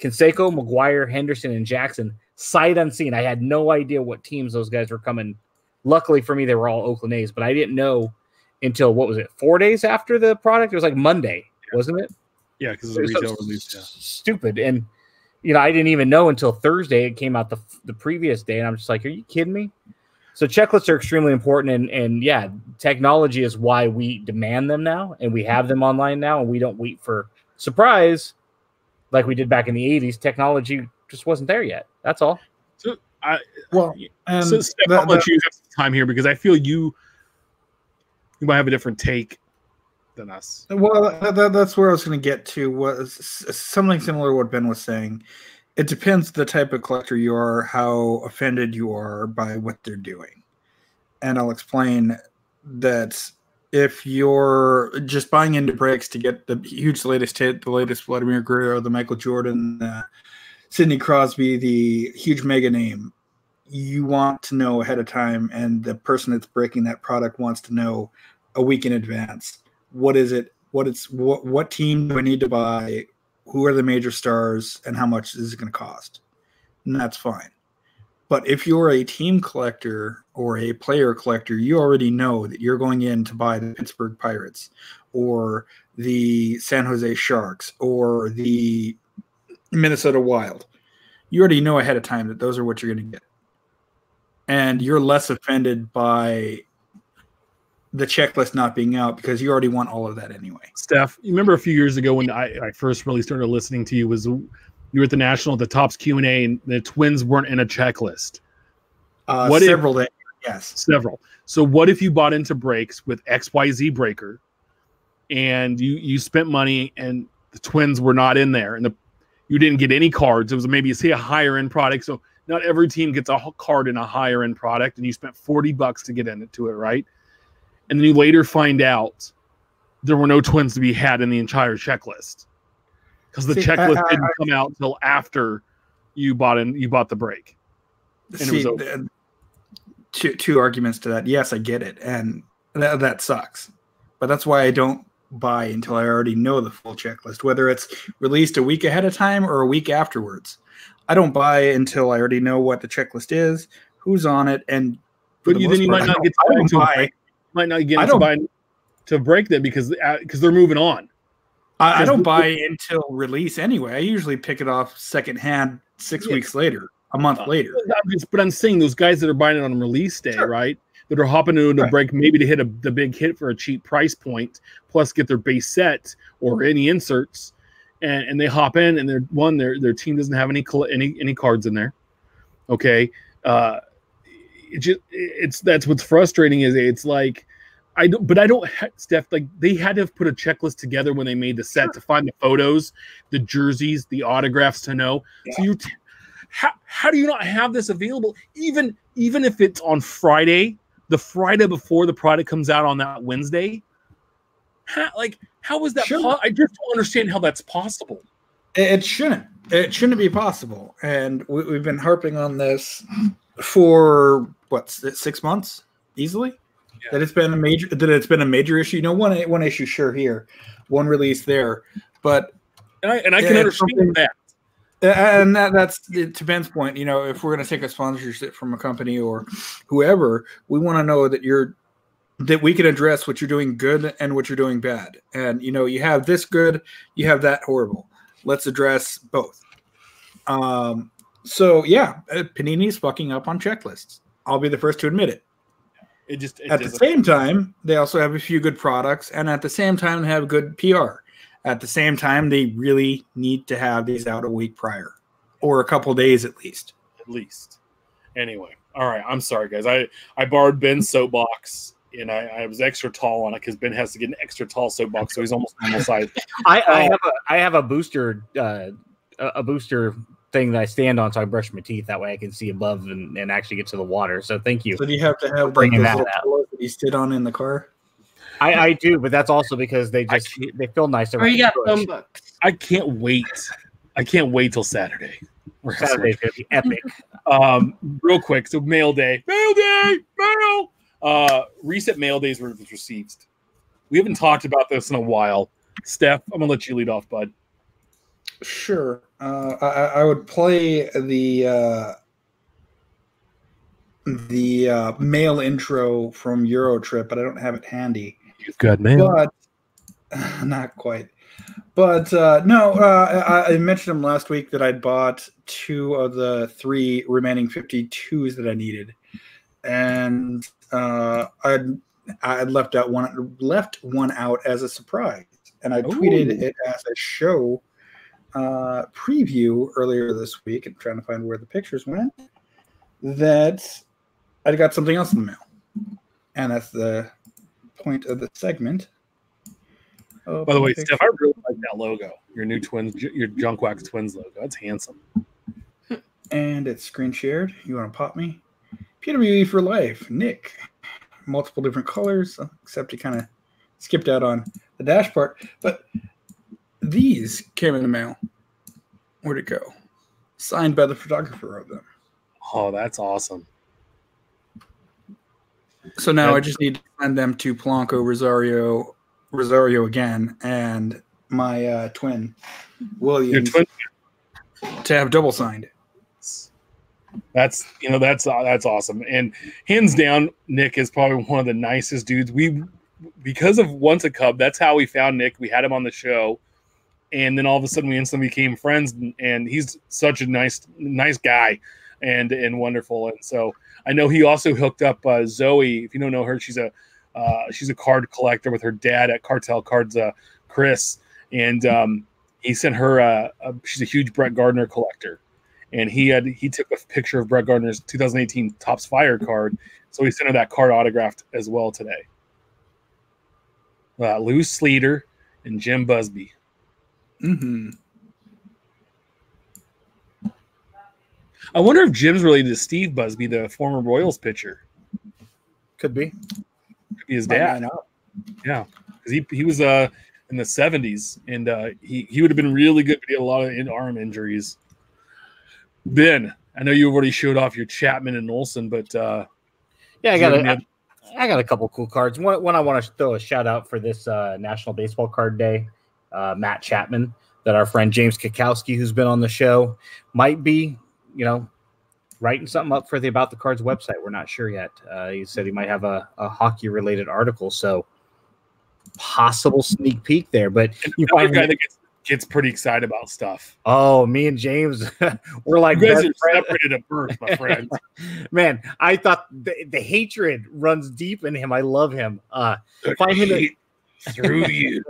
Canseco, McGwire, Henderson, and Jackson sight unseen. I had no idea what teams those guys were coming. Luckily for me, they were all Oakland A's, but I didn't know until what was it, four days after the product? It was like Monday, wasn't it? Yeah, because of It the was so retail release. Yeah. Stupid. And you know, I didn't even know until Thursday. It came out the the previous day, and I'm just like, "Are you kidding me?" So checklists are extremely important, and and yeah, technology is why we demand them now, and we have them online now, and we don't wait for surprise like we did back in the '80s. Technology just wasn't there yet. That's all. Well, and so, Steph, that- I'll let that- you have some time here because I feel you you might have a different take than us. Well, that, that- that's where I was going to get to was something similar to what Ben was saying. It depends the type of collector you are, how offended you are by what they're doing, and I'll explain that if you're just buying into breaks to get the huge latest hit, the latest Vladimir Guerrero, the Michael Jordan, uh, Sidney Crosby, the huge mega name, you want to know ahead of time, and the person that's breaking that product wants to know a week in advance what is it what it's what what team do i need to buy? Who are the major stars and how much is it going to cost? And that's fine. But if you're a team collector or a player collector you already know that you're going in to buy the pittsburgh pirates or the san jose sharks or the minnesota wild. You already know ahead of time that those are what you're going to get. And you're less offended by the checklist not being out because you already want all of that anyway. Steph, you remember a few years ago when I, I first really started listening to you was you were at the national at the Topps Q and A and the twins weren't in a checklist. Uh, What if- several days, yes. Several. So what if you bought into breaks with XYZ breaker and you you spent money and the twins were not in there and the you didn't get any cards. It was maybe say a higher end product. So not every team gets a card in a higher end product and you spent 40 bucks to get into it, right? And then you later find out there were no twins to be had in the entire checklist. Because the See, checklist I- I- didn't come out until after you bought in you bought the break. And it was See, over. th- two two arguments to that. Yes, I get it, and that that sucks. But that's why I don't buy until I already know the full checklist, whether it's released a week ahead of time or a week afterwards. I don't buy until I already know what the checklist is, who's on it, and But the you, then you part, might not get to, buy. Might not get I to buy to break them because because they're moving on. I, I don't buy until release anyway. I usually pick it off secondhand six Yeah. weeks later, a month Uh, later. I'm just- but I'm saying those guys that are buying it on release day, Sure. right? That are hopping into a Right. break maybe to hit a, the big hit for a cheap price point, plus get their base set or any inserts, and, and they hop in and they're one their their team doesn't have any any any cards in there. Okay, uh, it just it's that's what's frustrating is it's like I don't, but I don't, ha- Steph. Like they had to have put a checklist together when they made the set to find the photos, the jerseys, the autographs to know. So you, t- how how do you not have this available? Even even if it's on Friday, the Friday before the product comes out on that Wednesday. How, like how is that? Sure. po- I just don't understand how that's possible. It, it shouldn't. It shouldn't be possible. And we, we've been harping on this for what six months easily. Yeah. That it's been a major. That it's been a major issue. You know, one one issue sure here, one release there, but And I and I can understand that. and that, that's to Ben's point. You know, if we're going to take a sponsorship from a company or whoever, we want to know that you're that we can address what you're doing good and what you're doing bad. And you know, you have this good, you have that horrible. Let's address both. Um, so yeah, uh, Panini's fucking up on checklists. I'll be the first to admit it. It just it At the doesn't- same time, they also have a few good products, and at the same time, they have good PR. At the same time, they really need to have these out a week prior, or a couple days at least. at least. Anyway, all right. I'm sorry, guys. I I borrowed Ben's soapbox, and I, I was extra tall on it because Ben has to get an extra tall soapbox, so he's almost normal size. I, I Oh. have a I have a booster uh, a a booster thing that I stand on so I brush my teeth. That way I can see above and, and actually get to the water. So thank you. So do you have to have like Bringing those that little out. pillows that you sit on in the car? I, I do, but that's also because they just they feel nice. Or you got Push. phone books. I can't wait. I can't wait till Saturday. Saturday's gonna be epic. Um, real quick. So mail day, mail day, mail. Uh, recent mail days were received. We haven't talked about this in a while. Steph, I'm gonna let you lead off, bud. Sure. Uh, I, I would play the uh, the uh, mail intro from Eurotrip, but I don't have it handy. You've got mail. But not quite. But uh, no, uh, I, I mentioned them last week that I'd bought two of the three remaining 52s that I needed, and uh, I'd I'd left out one left one out as a surprise, and I tweeted it as a show uh, preview earlier this week. and trying to find where the pictures went. That I got something else in the mail, and that's the point of the segment. Oh, By the way, picture. Steph, I really like that logo. Your new twins, your Junk Wax Twins logo. That's handsome. and it's screen shared. You want to pop me? PWE for life, Nick. Multiple different colors, except he kind of skipped out on the dash part. But these came in the mail. Where'd it go? Signed by the photographer of them. Oh, that's awesome. So now I just need to send them to Polanco Rosario, Rosario again, and my uh, twin Your Williams twin. to have double signed. That's you know that's uh, that's awesome. And hands down, Nick is probably one of the nicest dudes. We because of once a cub. That's how we found Nick. We had him on the show, and then all of a sudden we instantly became friends. And, he's such a nice nice guy, and and wonderful. And so I know he also hooked up uh, Zoe. If you don't know her, she's a uh, she's a card collector with her dad at Cartel Cards, uh, Chris, and um, he sent her. Uh, a, she's a huge Brett Gardner collector, and he had he took a picture of Brett Gardner's 2018 Topps Fire card, so he sent her that card autographed as well today. Uh, Lou Sleater and Jim Busby. Hmm I wonder if Jim's related to Steve Busby, the former Royals pitcher. Could be. Could be his Might dad. line up. Yeah, because he he was uh in the 70s, and uh, he he would have been really good, but he had a lot of in- arm injuries. Ben, I know you already showed off your Chapman and Olson, but uh, Yeah, I got have a, I got a couple cool cards. One, one I want to throw a shout out for this uh, National Baseball Card Day. Uh, Matt Chapman, that our friend James Kakowski, who's been on the show, might be, you know, writing something up for the About the Cards website. We're not sure yet. Uh, he said he might have a, a hockey related article, so possible sneak peek there. But you another find guy that gets, gets pretty excited about stuff. oh, me and James, we're like you guys are friends. separated at birth, my friend. Man, I thought the, the hatred runs deep in him. I love him. Uh, Find him at- through you.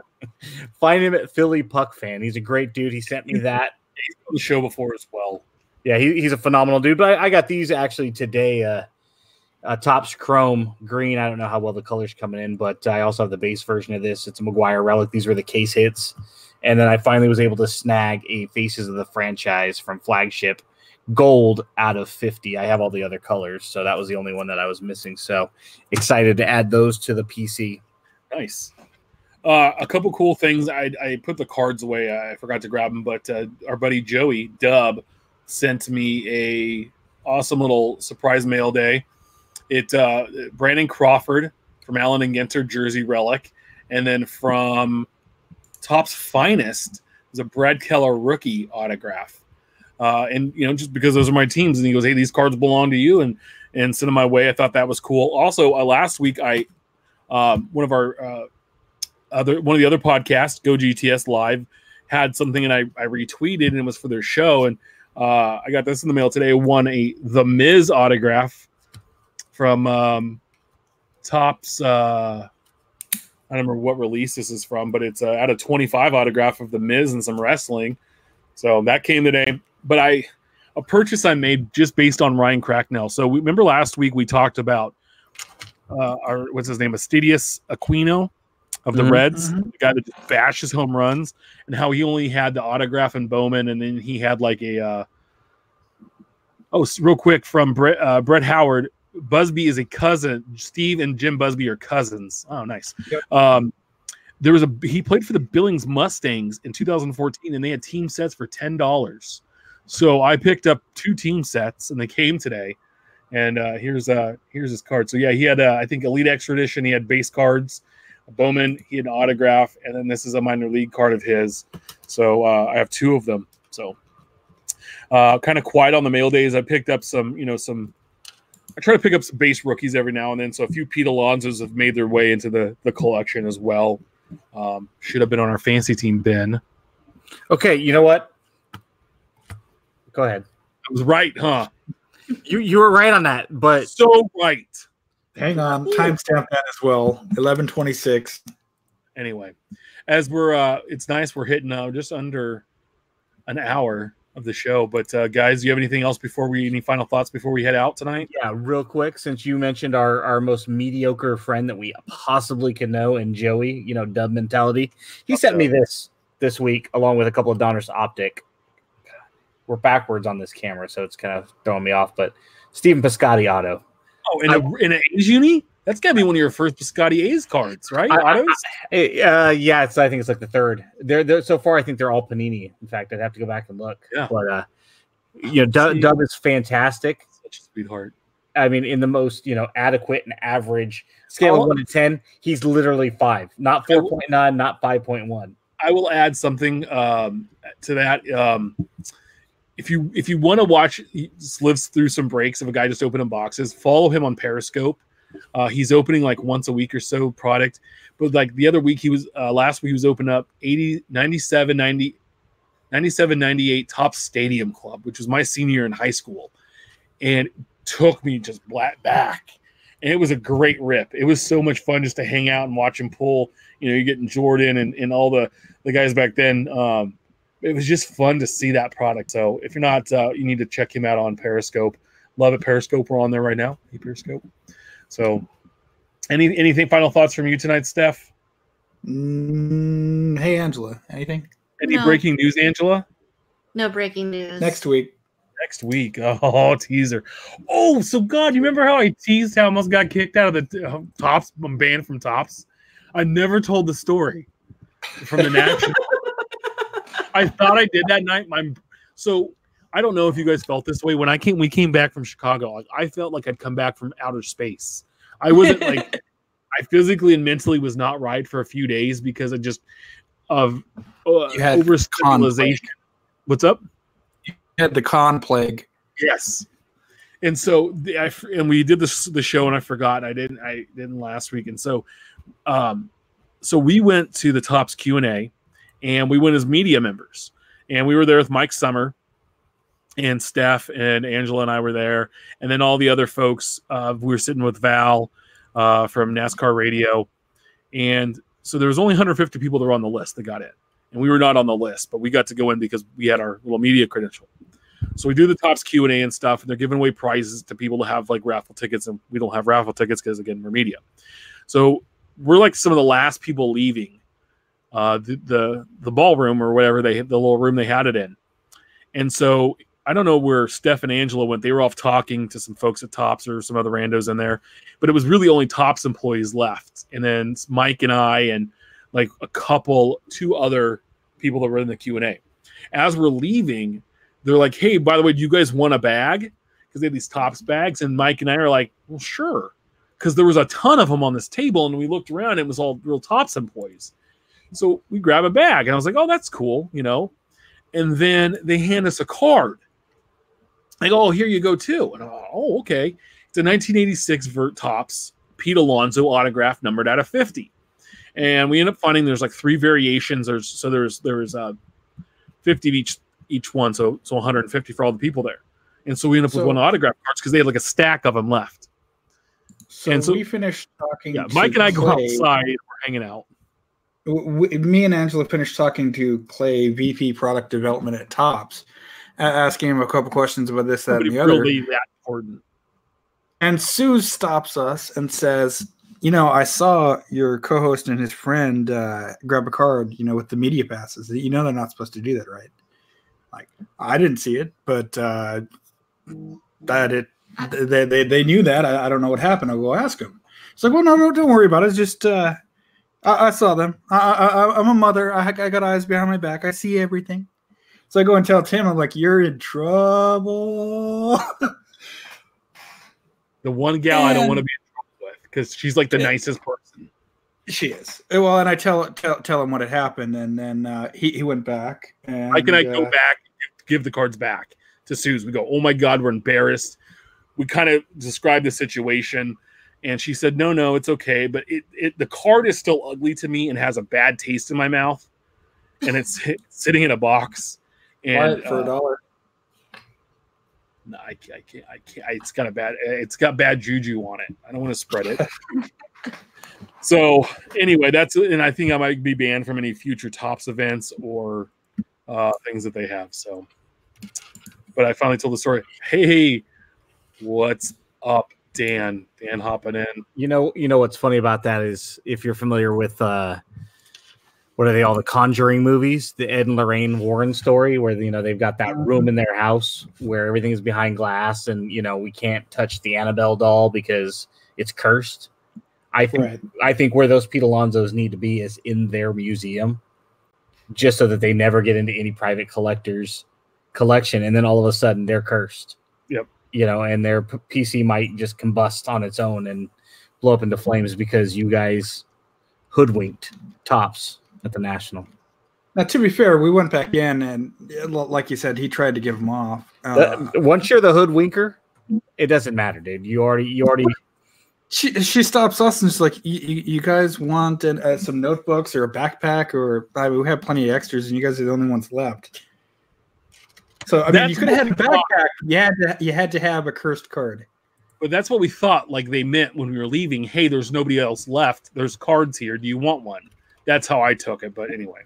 find him at Philly Puck fan. He's a great dude. He sent me that. He's on the show before as well. Yeah, he, he's a phenomenal dude. But I, I got these actually today. Uh, uh, Topps Chrome Green. I don't know how well the color's coming in, but I also have the base version of this. It's a McGwire relic. These were the case hits. And then I finally was able to snag a Faces of the Franchise from Flagship gold out of 50. I have all the other colors, so that was the only one that I was missing. So excited to add those to the PC. Nice. Uh, a couple cool things. I, I put the cards away. I forgot to grab them, but uh, our buddy Joey Dub sent me a awesome little surprise mail day. It uh, Brandon Crawford from Allen and Ginter jersey relic, and then from Topps Finest is a Brad Keller rookie autograph. Uh, and you know, just because those are my teams, and he goes, "Hey, these cards belong to you," and and sent them my way. I thought that was cool. Also, uh, last week I um, one of our uh, other one of the other podcasts, Go GTS Live, had something and I, I retweeted and it was for their show. And uh, I got this in the mail today. Won a The Miz autograph from um, Topps. Uh, I don't remember what release this is from, but it's uh, out of 25 autograph of The Miz and some wrestling. So that came today. But I a purchase I made just based on Ryan Cracknell. So we remember last week we talked about uh, our what's his name, Aristides Aquino of the Mhm. Reds, the guy that just bashes home runs, and how he only had the autograph and Bowman, and then he had like a uh, oh, real quick from Brett uh, Brett Howard Busby is a cousin. Steve and Jim Busby are cousins. Oh, nice. Yep. Um, there was a he played for the Billings Mustangs in 2014, and they had team sets for ten dollars. So I picked up two team sets, and they came today. And uh, here's uh here's his card. So yeah, he had uh, I think Elite Extra Edition. He had base cards, a Bowman. He had an autograph, and then this is a minor league card of his. So uh, I have two of them. So uh, kind of quiet on the mail days. I picked up some, you know, some. I try to pick up some base rookies every now and then. So a few Pete Alonsos have made their way into the the collection as well. Um, should have been on our fancy team, Ben. Okay, you know what? Go ahead. I was right, huh? You you were right on that, but So right. Hang on, timestamp that as well. Eleven twenty six. Anyway, as we're uh it's nice we're hitting uh, just under an hour of the show. But uh guys, do you have anything else before we any final thoughts before we head out tonight? yeah, real quick, since you mentioned our our most mediocre friend that we possibly could know, and Joey, you know, dub mentality, he sent me this this week along with a couple of Donruss Optic. We're backwards on this camera, so it's kind of throwing me off. But Stephen Piscotty auto. Oh, in a in an A's uni? That's gotta be one of your first Piscotty A's cards, right? I- I- Uh, yeah, it's I think it's like the third. They're, they're so far. I think they're all Panini. In fact, I'd have to go back and look. Yeah. but uh, you know, Dub, Dub is fantastic. Such a sweetheart. I mean, in the most you know adequate and average scale Oh. of one to ten, he's literally five, not four point nine, not five point one. I will add something um, to that. Um, if you if you want to watch, lives through some breaks of a guy just opening boxes. Follow him on Periscope. Uh, he's opening like once a week or so product. But like the other week, he was uh, last week he was opening up 80, 97, 90, 97, 98 Topps stadium club, which was my senior in high school, and took me just black back. And it was a great rip. It was so much fun just to hang out and watch him pull. You know, you're getting Jordan and, and all the the guys back then. Um, it was just fun to see that product. So if you're not, uh, you need to check him out on Periscope. Love it, Periscope. We're on there right now. Hey, Periscope. So, any anything final thoughts from you tonight, Steph? Mm, hey Angela, anything? Any No. breaking news, Angela? No breaking news. Next week. Next week. Oh, teaser. Oh, so God, you remember how I teased how I almost got kicked out of the uh, Topps? I'm banned from Topps. I never told the story from the national. I thought I did that night. My so I don't know if you guys felt this way when I came. We came back from Chicago. Like I felt like I'd come back from outer space. I wasn't like I physically and mentally was not right for a few days because of just of uh, You had overstimulation. What's up? You had the con plague. Yes. And so the, I, and we did this the show and I forgot I didn't I didn't last week and so um so we went to the Topps Q and A and we went as media members. And we were there with Mike Summer and Steph and Angela and I were there. And then all the other folks uh, we were sitting with Val uh, from NASCAR Radio. And so there was only 150 people that were on the list that got in. And we were not on the list but we got to go in because we had our little media credential. So we do the Topps Q and A and stuff, and they're giving away prizes to people to have like raffle tickets, and we don't have raffle tickets because again we're media. So we're like some of the last people leaving uh, the, the the ballroom or whatever they the little room they had it in, and so I don't know where Steph and Angela went. They were off talking to some folks at Topps or some other randos in there, but it was really only Topps employees left, and then Mike and I and like a couple, two other people that were in the Q and A. As we're leaving, they're like, "Hey, by the way, do you guys want a bag?" Because they had these Topps bags, and Mike and I are like, "Well, sure," because there was a ton of them on this table, and we looked around, it was all real Topps employees. So we grab a bag, and I was like, "Oh, that's cool," you know. And then they hand us a card. They go, "Oh, here you go too." And I'm like, "Oh, okay." It's a 1986 Vert Topps Pete Alonso autograph, numbered out of 50. And we end up finding there's like three variations. There's so there's there's uh 50 of each each one, so so 150 for all the people there. And so we end up with one autograph cards because they had like a stack of them left. So, And so- we finished talking. Yeah, Mike and I go outside. We're hanging out. W- w- me and Angela finished talking to Clay, VP Product Development at Topps, asking him a couple questions about this, that, Nobody and the other. really that important. And Sue stops us and says, "You know, I saw your co-host and his friend uh, grab a card. You know, with the media passes. You know, they're not supposed to do that, right? Like, I didn't see it, but uh, that it they, they, they knew that. I, I don't know what happened. I'll go ask them. It's like, well, no, no, don't worry about it. It's just, uh, I, I saw them. I, I, I'm a mother. I, I got eyes behind my back. I see everything. So I go and tell Tim, I'm like, you're in trouble. The one gal I don't want to be in trouble with because she's like the Yeah. nicest person. she is. Well, and I tell tell, tell him what had happened, and then uh, he, he went back. And, How can I go uh, back and give, give the cards back to Suze? We go, oh my God, we're embarrassed. We kind of describe the situation. And she said, no, no, it's okay. But it, it the card is still ugly to me and has a bad taste in my mouth. And it's sitting in a box. buy And it for uh, a dollar? no, I, can't- I can't. I can't. It's got a bad. It's got bad juju on it. I don't want to spread it. so anyway, that's and I think I might be banned from any future Topps events or uh, things that they have. So, but I finally told the story. Hey, what's up, Dan? Dan hopping in. You know, you know what's funny about that is if you're familiar with uh what are they all the Conjuring movies, the Ed and Lorraine Warren story, where you know they've got that room in their house where everything is behind glass, and you know we can't touch the Annabelle doll because it's cursed. I think Right. I think where those Pete Alonsos need to be is in their museum, just so that they never get into any private collectors collection, and then all of a sudden they're cursed. Yep. You know, and their PC might just combust on its own and blow up into flames because you guys hoodwinked Topps at the national. Now, to be fair, we went back in, and like you said, he tried to give him off. Uh, once you're the hoodwinker, it doesn't matter, dude. You already, you already. she she stops us and she's like, "You, you you guys want an, uh, some notebooks or a backpack or I mean, we have plenty of extras, and you guys are the only ones left." So I mean, That's you could have had a what we thought. backpack. You had to you had to have a cursed card. But that's what we thought. Like they meant when we were leaving. Hey, there's nobody else left. There's cards here. Do you want one? That's how I took it. But anyway.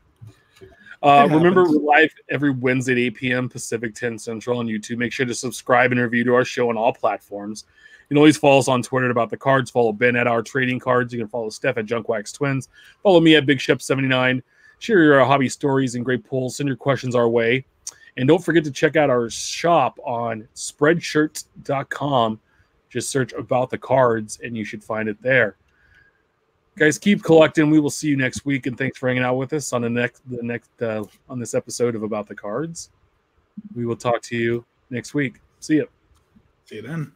Uh, remember, we're live every Wednesday at 8 p.m. Pacific 10 Central on YouTube. Make sure to subscribe and review to our show on all platforms. You can always follow us on Twitter about the cards. Follow Ben at our trading cards. You can follow Steph at Junkwax Twins. Follow me at Big Shep 79. Share your hobby stories and great polls. Send your questions our way. And don't forget to check out our shop on spreadshirt.com. Just search about the cards and you should find it there. Guys, keep collecting. We will see you next week, and thanks for hanging out with us on the next the next uh, on this episode of About the Cards. We will talk to you next week. See you. See you then.